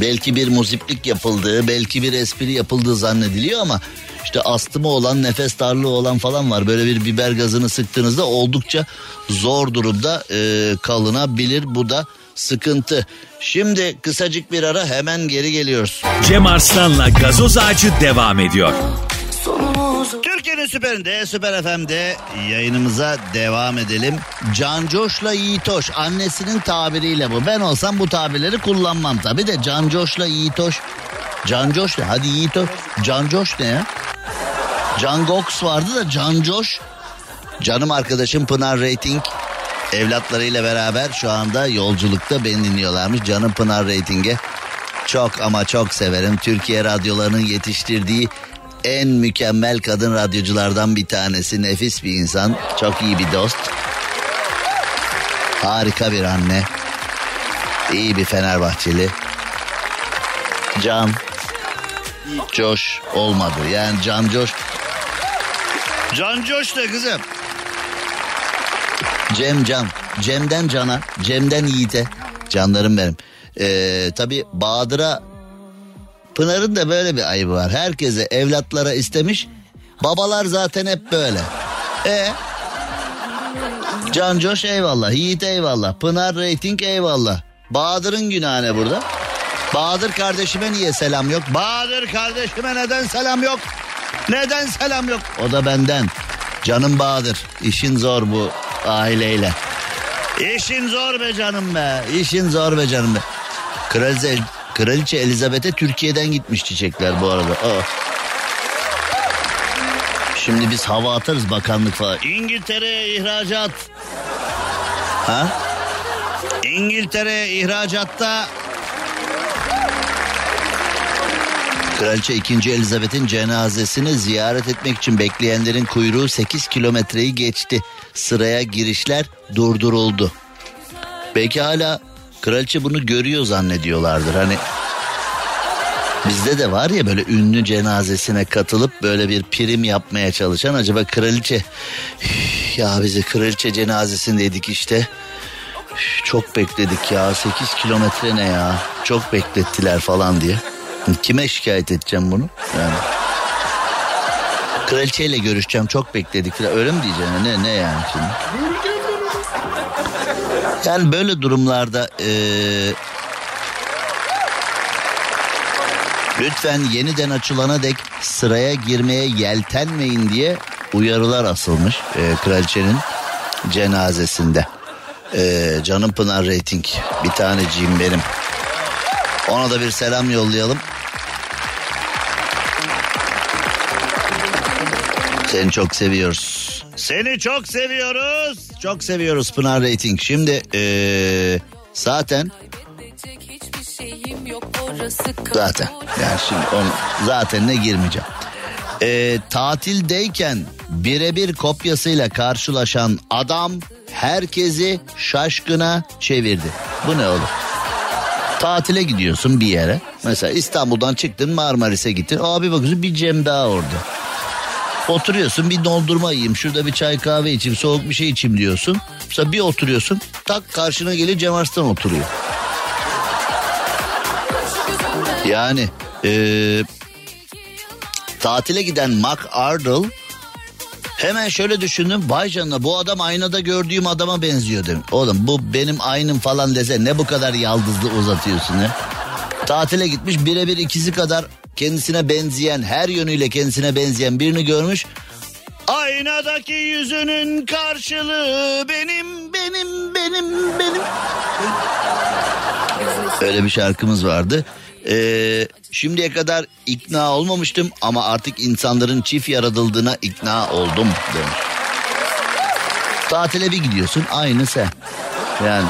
belki bir muziplik yapıldığı, belki bir espri yapıldığı zannediliyor ama işte astımı olan, nefes darlığı olan falan var. Böyle bir biber gazını sıktığınızda oldukça zor durumda e, kalınabilir. Bu da sıkıntı. Şimdi kısacık bir ara hemen geri geliyoruz. Cem Arslan'la gazoz ağacı devam ediyor. Türkiye'nin süperinde, süper FM'de yayınımıza devam edelim. Can Coş'la Yiğitoş annesinin tabiriyle bu. Ben olsam bu tabirleri kullanmam tabi de Can Coş'la Yiğitoş. Can Coş ne? Hadi Yiğitoş. Can Coş ne ya? Can Gox vardı da Can Coş. Canım arkadaşım Pınar Rating evlatlarıyla beraber şu anda yolculukta beni dinliyorlarmış. Canım Pınar Rating'e çok ama çok severim. Türkiye radyolarının yetiştirdiği en mükemmel kadın radyoculardan bir tanesi. Nefis bir insan. Çok iyi bir dost. Harika bir anne. İyi bir Fenerbahçeli. Can. Coş olmadı. Yani Can Coş. Can Coş da kızım. Cem Can. Cem'den Can'a, Cem'den Yiğit'e. Canlarım benim. Ee, tabii Bahadır'a Pınar'ın da böyle bir ayıbı var. Herkese evlatlara istemiş. Babalar zaten hep böyle. E Can Coş eyvallah. Yiğit eyvallah. Pınar Rating eyvallah. Bahadır'ın günahı ne burada? Bahadır kardeşime niye selam yok? Bahadır kardeşime neden selam yok? Neden selam yok? O da benden. Canım Bahadır. İşin zor bu aileyle. İşin zor be canım be. İşin zor be canım be. Kraliçe, Kraliçe Elizabeth'e Türkiye'den gitmiş çiçekler bu arada. Aa. Şimdi biz hava atarız bakanlık falan. İngiltere ihracat. Ha? İngiltere ihracatta Kraliçe 2. Elizabeth'in cenazesini ziyaret etmek için bekleyenlerin kuyruğu 8 kilometreyi geçti. Sıraya girişler durduruldu. Belki hala kraliçe bunu görüyor zannediyorlardır. Hani bizde de var ya böyle ünlü cenazesine katılıp böyle bir prim yapmaya çalışan acaba kraliçe ya bizi kraliçe cenazesindeydik işte. Çok bekledik ya 8 kilometre ne ya çok beklettiler falan diye. Kime şikayet edeceğim bunu? Yani. Kraliçeyle görüşeceğim çok bekledik falan. Öyle mi diyeceğim? Ne, ne yani şimdi? Yani böyle durumlarda e, lütfen yeniden açılana dek sıraya girmeye yeltenmeyin diye uyarılar asılmış e, kraliçenin cenazesinde. Ee, canım Pınar Rating bir taneciğim benim. Ona da bir selam yollayalım. Seni çok seviyoruz. Seni çok seviyoruz. Çok seviyoruz Pınar Rating. Şimdi ee, zaten zaten yani şimdi onu zaten ne girmeyeceğim. Ee, tatildeyken birebir kopyasıyla karşılaşan adam herkesi şaşkına çevirdi. Bu ne olur? Tatile gidiyorsun bir yere. Mesela İstanbul'dan çıktın Marmaris'e gittin. Abi bakıyorsun bir Cem daha orada. Oturuyorsun bir dondurma yiyeyim şurada bir çay kahve içeyim soğuk bir şey içeyim diyorsun. Mesela bir oturuyorsun tak karşına geliyor Cem Arslan oturuyor. Yani ee, tatile giden Mark Ardle hemen şöyle düşündüm. Vay canına bu adam aynada gördüğüm adama benziyor dedim. Oğlum bu benim aynım falan dese ne bu kadar yaldızlı uzatıyorsun ya. Tatile gitmiş birebir ikisi kadar kendisine benzeyen her yönüyle kendisine benzeyen birini görmüş. Aynadaki yüzünün karşılığı benim benim benim benim. Öyle bir şarkımız vardı. Ee, şimdiye kadar ikna olmamıştım ama artık insanların çift yaratıldığına ikna oldum demiş. Tatile bir gidiyorsun aynı sen. Yani.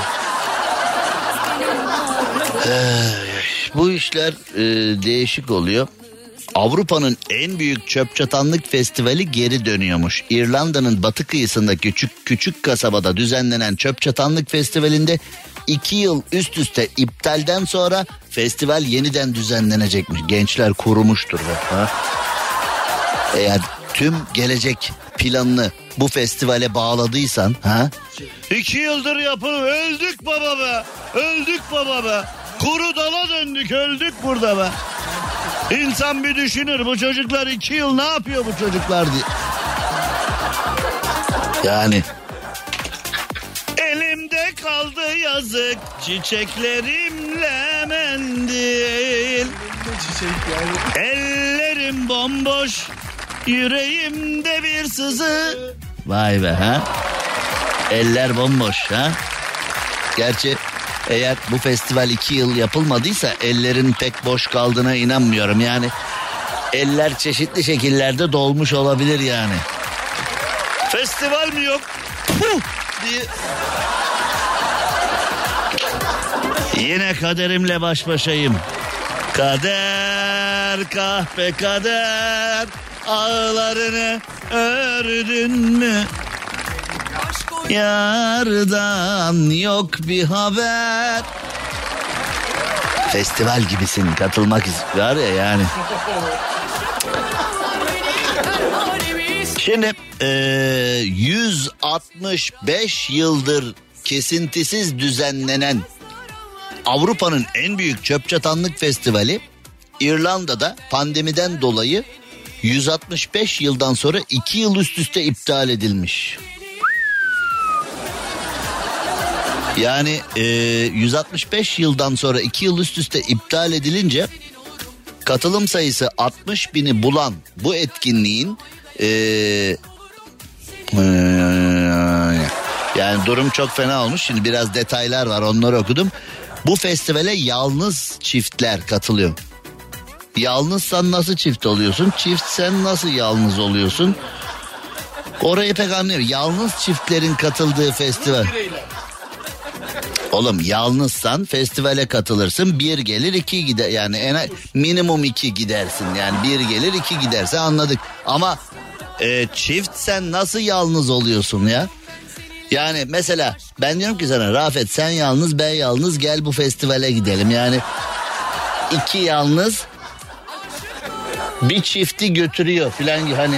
Ee, bu işler e, değişik oluyor. Avrupa'nın en büyük çöp çatanlık festivali geri dönüyormuş. İrlanda'nın batı kıyısındaki küçük küçük kasabada düzenlenen çöp çatanlık festivalinde iki yıl üst üste iptalden sonra festival yeniden düzenlenecekmiş. Gençler kurumuştur. Ha? Eğer tüm gelecek planını bu festivale bağladıysan ha? İki yıldır yapın öldük baba be. Öldük baba be. Kuru dala döndük öldük burada be. İnsan bir düşünür bu çocuklar iki yıl ne yapıyor bu çocuklar diye. Yani Elimde kaldı yazık çiçeklerimle mendil. Ellerim bomboş yüreğimde bir sızı. Vay be ha. Eller bomboş ha. Gerçi eğer bu festival iki yıl yapılmadıysa ellerin pek boş kaldığına inanmıyorum. Yani eller çeşitli şekillerde dolmuş olabilir yani. Festival mi yok? Puh diye. Yine kaderimle baş başayım. Kader kahpe kader ağlarını ördün mü? Yardan yok bir haber. Festival gibisin katılmak var ya yani. Şimdi e, 165 yıldır kesintisiz düzenlenen Avrupa'nın en büyük çöp çatanlık festivali İrlanda'da pandemiden dolayı 165 yıldan sonra 2 yıl üst üste iptal edilmiş. Yani e, 165 yıldan sonra 2 yıl üst üste iptal edilince katılım sayısı 60 bini bulan bu etkinliğin e, yani durum çok fena olmuş. Şimdi biraz detaylar var onları okudum. Bu festivale yalnız çiftler katılıyor. Yalnızsan nasıl çift oluyorsun? Çift sen nasıl yalnız oluyorsun? Orayı pek anlıyorum. Yalnız çiftlerin katıldığı festival. Oğlum yalnızsan festivale katılırsın. Bir gelir iki gider. Yani en minimum iki gidersin. Yani bir gelir iki giderse anladık. Ama e, çift sen nasıl yalnız oluyorsun ya? Yani mesela ben diyorum ki sana Rafet sen yalnız ben yalnız gel bu festivale gidelim. Yani iki yalnız bir çifti götürüyor filan hani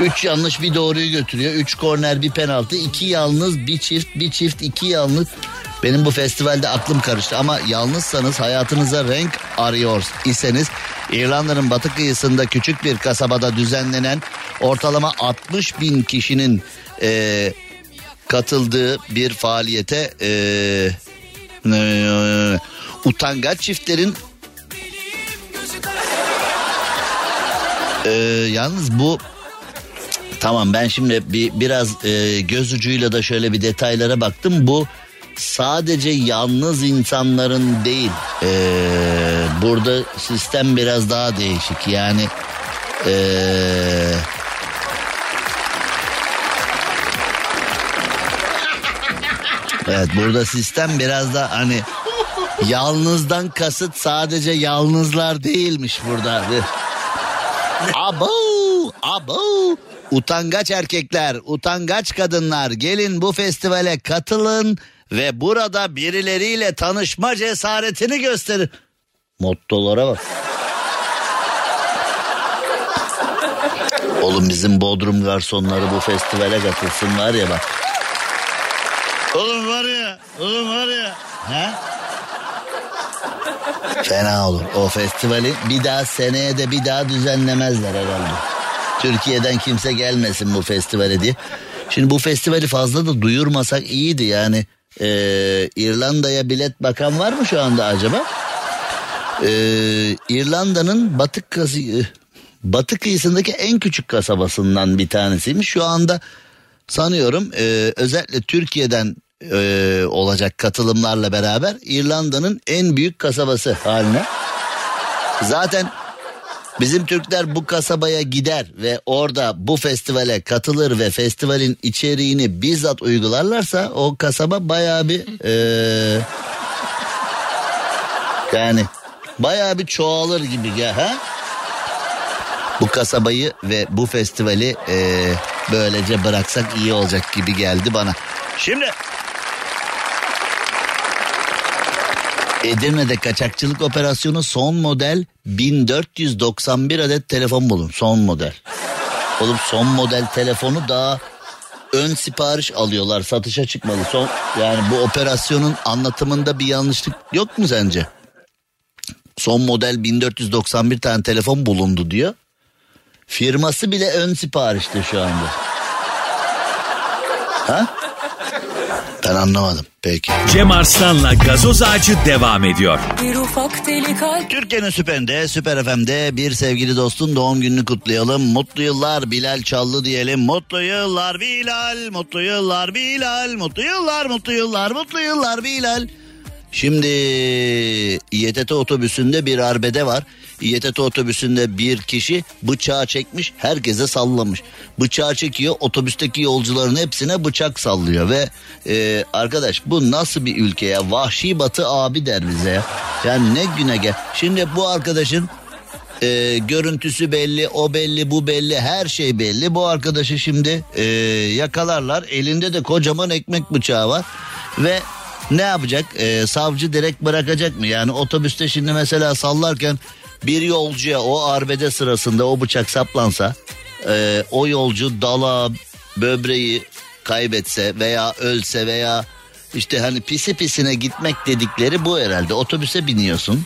üç yanlış bir doğruyu götürüyor üç korner bir penaltı. İki yalnız bir çift bir çift iki yalnız benim bu festivalde aklım karıştı ama yalnızsanız hayatınıza renk arıyor iseniz İrlanda'nın batı kıyısında küçük bir kasabada düzenlenen ortalama 60 bin kişinin e, katıldığı bir faaliyete e, e, utangaç çiftlerin e, yalnız bu Tamam ben şimdi bir biraz e, göz ucuyla da şöyle bir detaylara baktım. Bu sadece yalnız insanların değil. E, burada sistem biraz daha değişik. Yani e, Evet burada sistem biraz da hani yalnızdan kasıt sadece yalnızlar değilmiş burada. Abo, abo. Utangaç erkekler, utangaç kadınlar gelin bu festivale katılın ve burada birileriyle tanışma cesaretini gösterin. Mottolara bak. Oğlum bizim Bodrum garsonları bu festivale katılsın var ya bak. Oğlum var ya, oğlum var ya. Ha? Fena olur. O festivali bir daha seneye de bir daha düzenlemezler herhalde. Türkiye'den kimse gelmesin bu festivale diye. Şimdi bu festivali fazla da duyurmasak iyiydi yani. Ee, İrlanda'ya bilet bakan var mı şu anda acaba? Ee, İrlanda'nın batık kası, batı kıyısındaki en küçük kasabasından bir tanesiymiş. Şu anda sanıyorum e, özellikle Türkiye'den e, olacak katılımlarla beraber İrlanda'nın en büyük kasabası haline. Zaten bizim Türkler bu kasabaya gider ve orada bu festivale katılır ve festivalin içeriğini bizzat uygularlarsa o kasaba bayağı bir e, yani bayağı bir çoğalır gibi ya ha? Bu kasabayı ve bu festivali e, böylece bıraksak iyi olacak gibi geldi bana. Şimdi Edirne'de kaçakçılık operasyonu son model 1491 adet telefon bulun. Son model. Oğlum son model telefonu daha ön sipariş alıyorlar satışa çıkmadı. Son yani bu operasyonun anlatımında bir yanlışlık yok mu sence? Son model 1491 tane telefon bulundu diyor. Firması bile ön siparişte şu anda. Ha? Ben anlamadım. Peki. Cem Arslan'la gazoz ağacı devam ediyor. Bir ufak deli kalp Türkiye'nin süperinde, Süper FM'de bir sevgili dostun doğum gününü kutlayalım. Mutlu yıllar Bilal Çallı diyelim. Mutlu yıllar Bilal, mutlu yıllar Bilal, mutlu yıllar, mutlu yıllar, mutlu yıllar Bilal. Şimdi İETT otobüsünde bir arbede var. İETT otobüsünde bir kişi bıçağı çekmiş herkese sallamış. Bıçağı çekiyor otobüsteki yolcuların hepsine bıçak sallıyor ve e, arkadaş bu nasıl bir ülke ya vahşi batı abi der bize ya. Yani ne güne gel. Şimdi bu arkadaşın e, görüntüsü belli, o belli, bu belli, her şey belli. Bu arkadaşı şimdi e, yakalarlar. Elinde de kocaman ekmek bıçağı var ve ne yapacak? E, savcı direkt bırakacak mı? Yani otobüste şimdi mesela sallarken bir yolcuya o arbede sırasında o bıçak saplansa, e, o yolcu dala, böbreği kaybetse veya ölse veya işte hani pisi pisine gitmek dedikleri bu herhalde. Otobüse biniyorsun.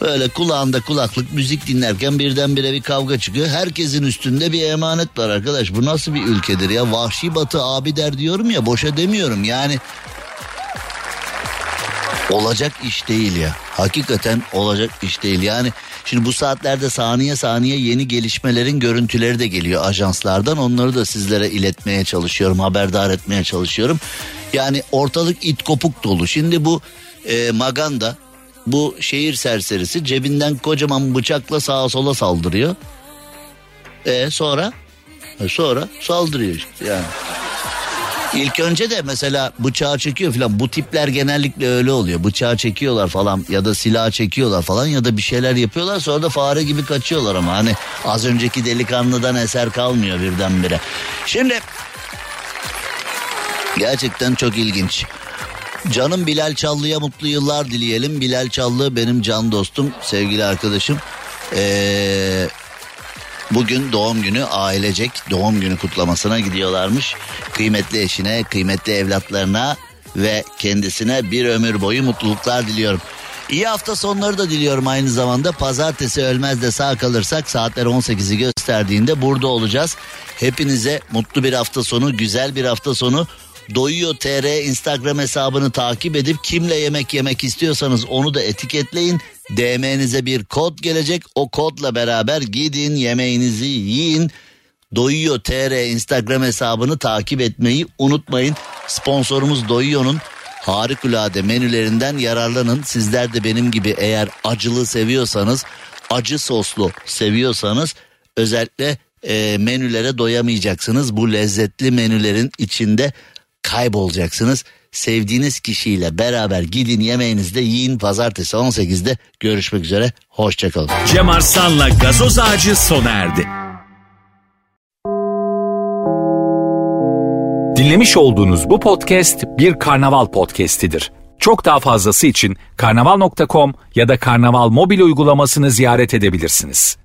Böyle kulağında kulaklık müzik dinlerken birdenbire bir kavga çıkıyor. Herkesin üstünde bir emanet var arkadaş. Bu nasıl bir ülkedir ya? Vahşi batı abi der diyorum ya boşa demiyorum. Yani olacak iş değil ya. Hakikaten olacak iş değil. Yani şimdi bu saatlerde saniye saniye yeni gelişmelerin görüntüleri de geliyor ajanslardan. Onları da sizlere iletmeye çalışıyorum, haberdar etmeye çalışıyorum. Yani ortalık it kopuk dolu. Şimdi bu e, Maganda bu şehir serserisi cebinden kocaman bıçakla sağa sola saldırıyor. E sonra e, sonra saldırıyor işte yani. İlk önce de mesela bıçağı çekiyor falan bu tipler genellikle öyle oluyor. Bıçağı çekiyorlar falan ya da silah çekiyorlar falan ya da bir şeyler yapıyorlar sonra da fare gibi kaçıyorlar ama hani az önceki delikanlıdan eser kalmıyor birdenbire. Şimdi gerçekten çok ilginç. Canım Bilal Çallı'ya mutlu yıllar dileyelim. Bilal Çallı benim can dostum, sevgili arkadaşım. Ee, bugün doğum günü ailecek doğum günü kutlamasına gidiyorlarmış. Kıymetli eşine, kıymetli evlatlarına ve kendisine bir ömür boyu mutluluklar diliyorum. İyi hafta sonları da diliyorum aynı zamanda. Pazartesi ölmez de sağ kalırsak saatler 18'i gösterdiğinde burada olacağız. Hepinize mutlu bir hafta sonu, güzel bir hafta sonu. Doyuyor TR Instagram hesabını takip edip kimle yemek yemek istiyorsanız onu da etiketleyin. DM'nize bir kod gelecek. O kodla beraber gidin yemeğinizi yiyin. Doyuyor TR Instagram hesabını takip etmeyi unutmayın. Sponsorumuz Doyuyor'un harikulade menülerinden yararlanın. Sizler de benim gibi eğer acılı seviyorsanız, acı soslu seviyorsanız özellikle e, menülere doyamayacaksınız. Bu lezzetli menülerin içinde kaybolacaksınız. Sevdiğiniz kişiyle beraber gidin yemeğinizde yiyin. Pazartesi 18'de görüşmek üzere. Hoşçakalın. Cem Arslan'la gazoz ağacı sona erdi. Dinlemiş olduğunuz bu podcast bir karnaval podcastidir. Çok daha fazlası için karnaval.com ya da karnaval mobil uygulamasını ziyaret edebilirsiniz.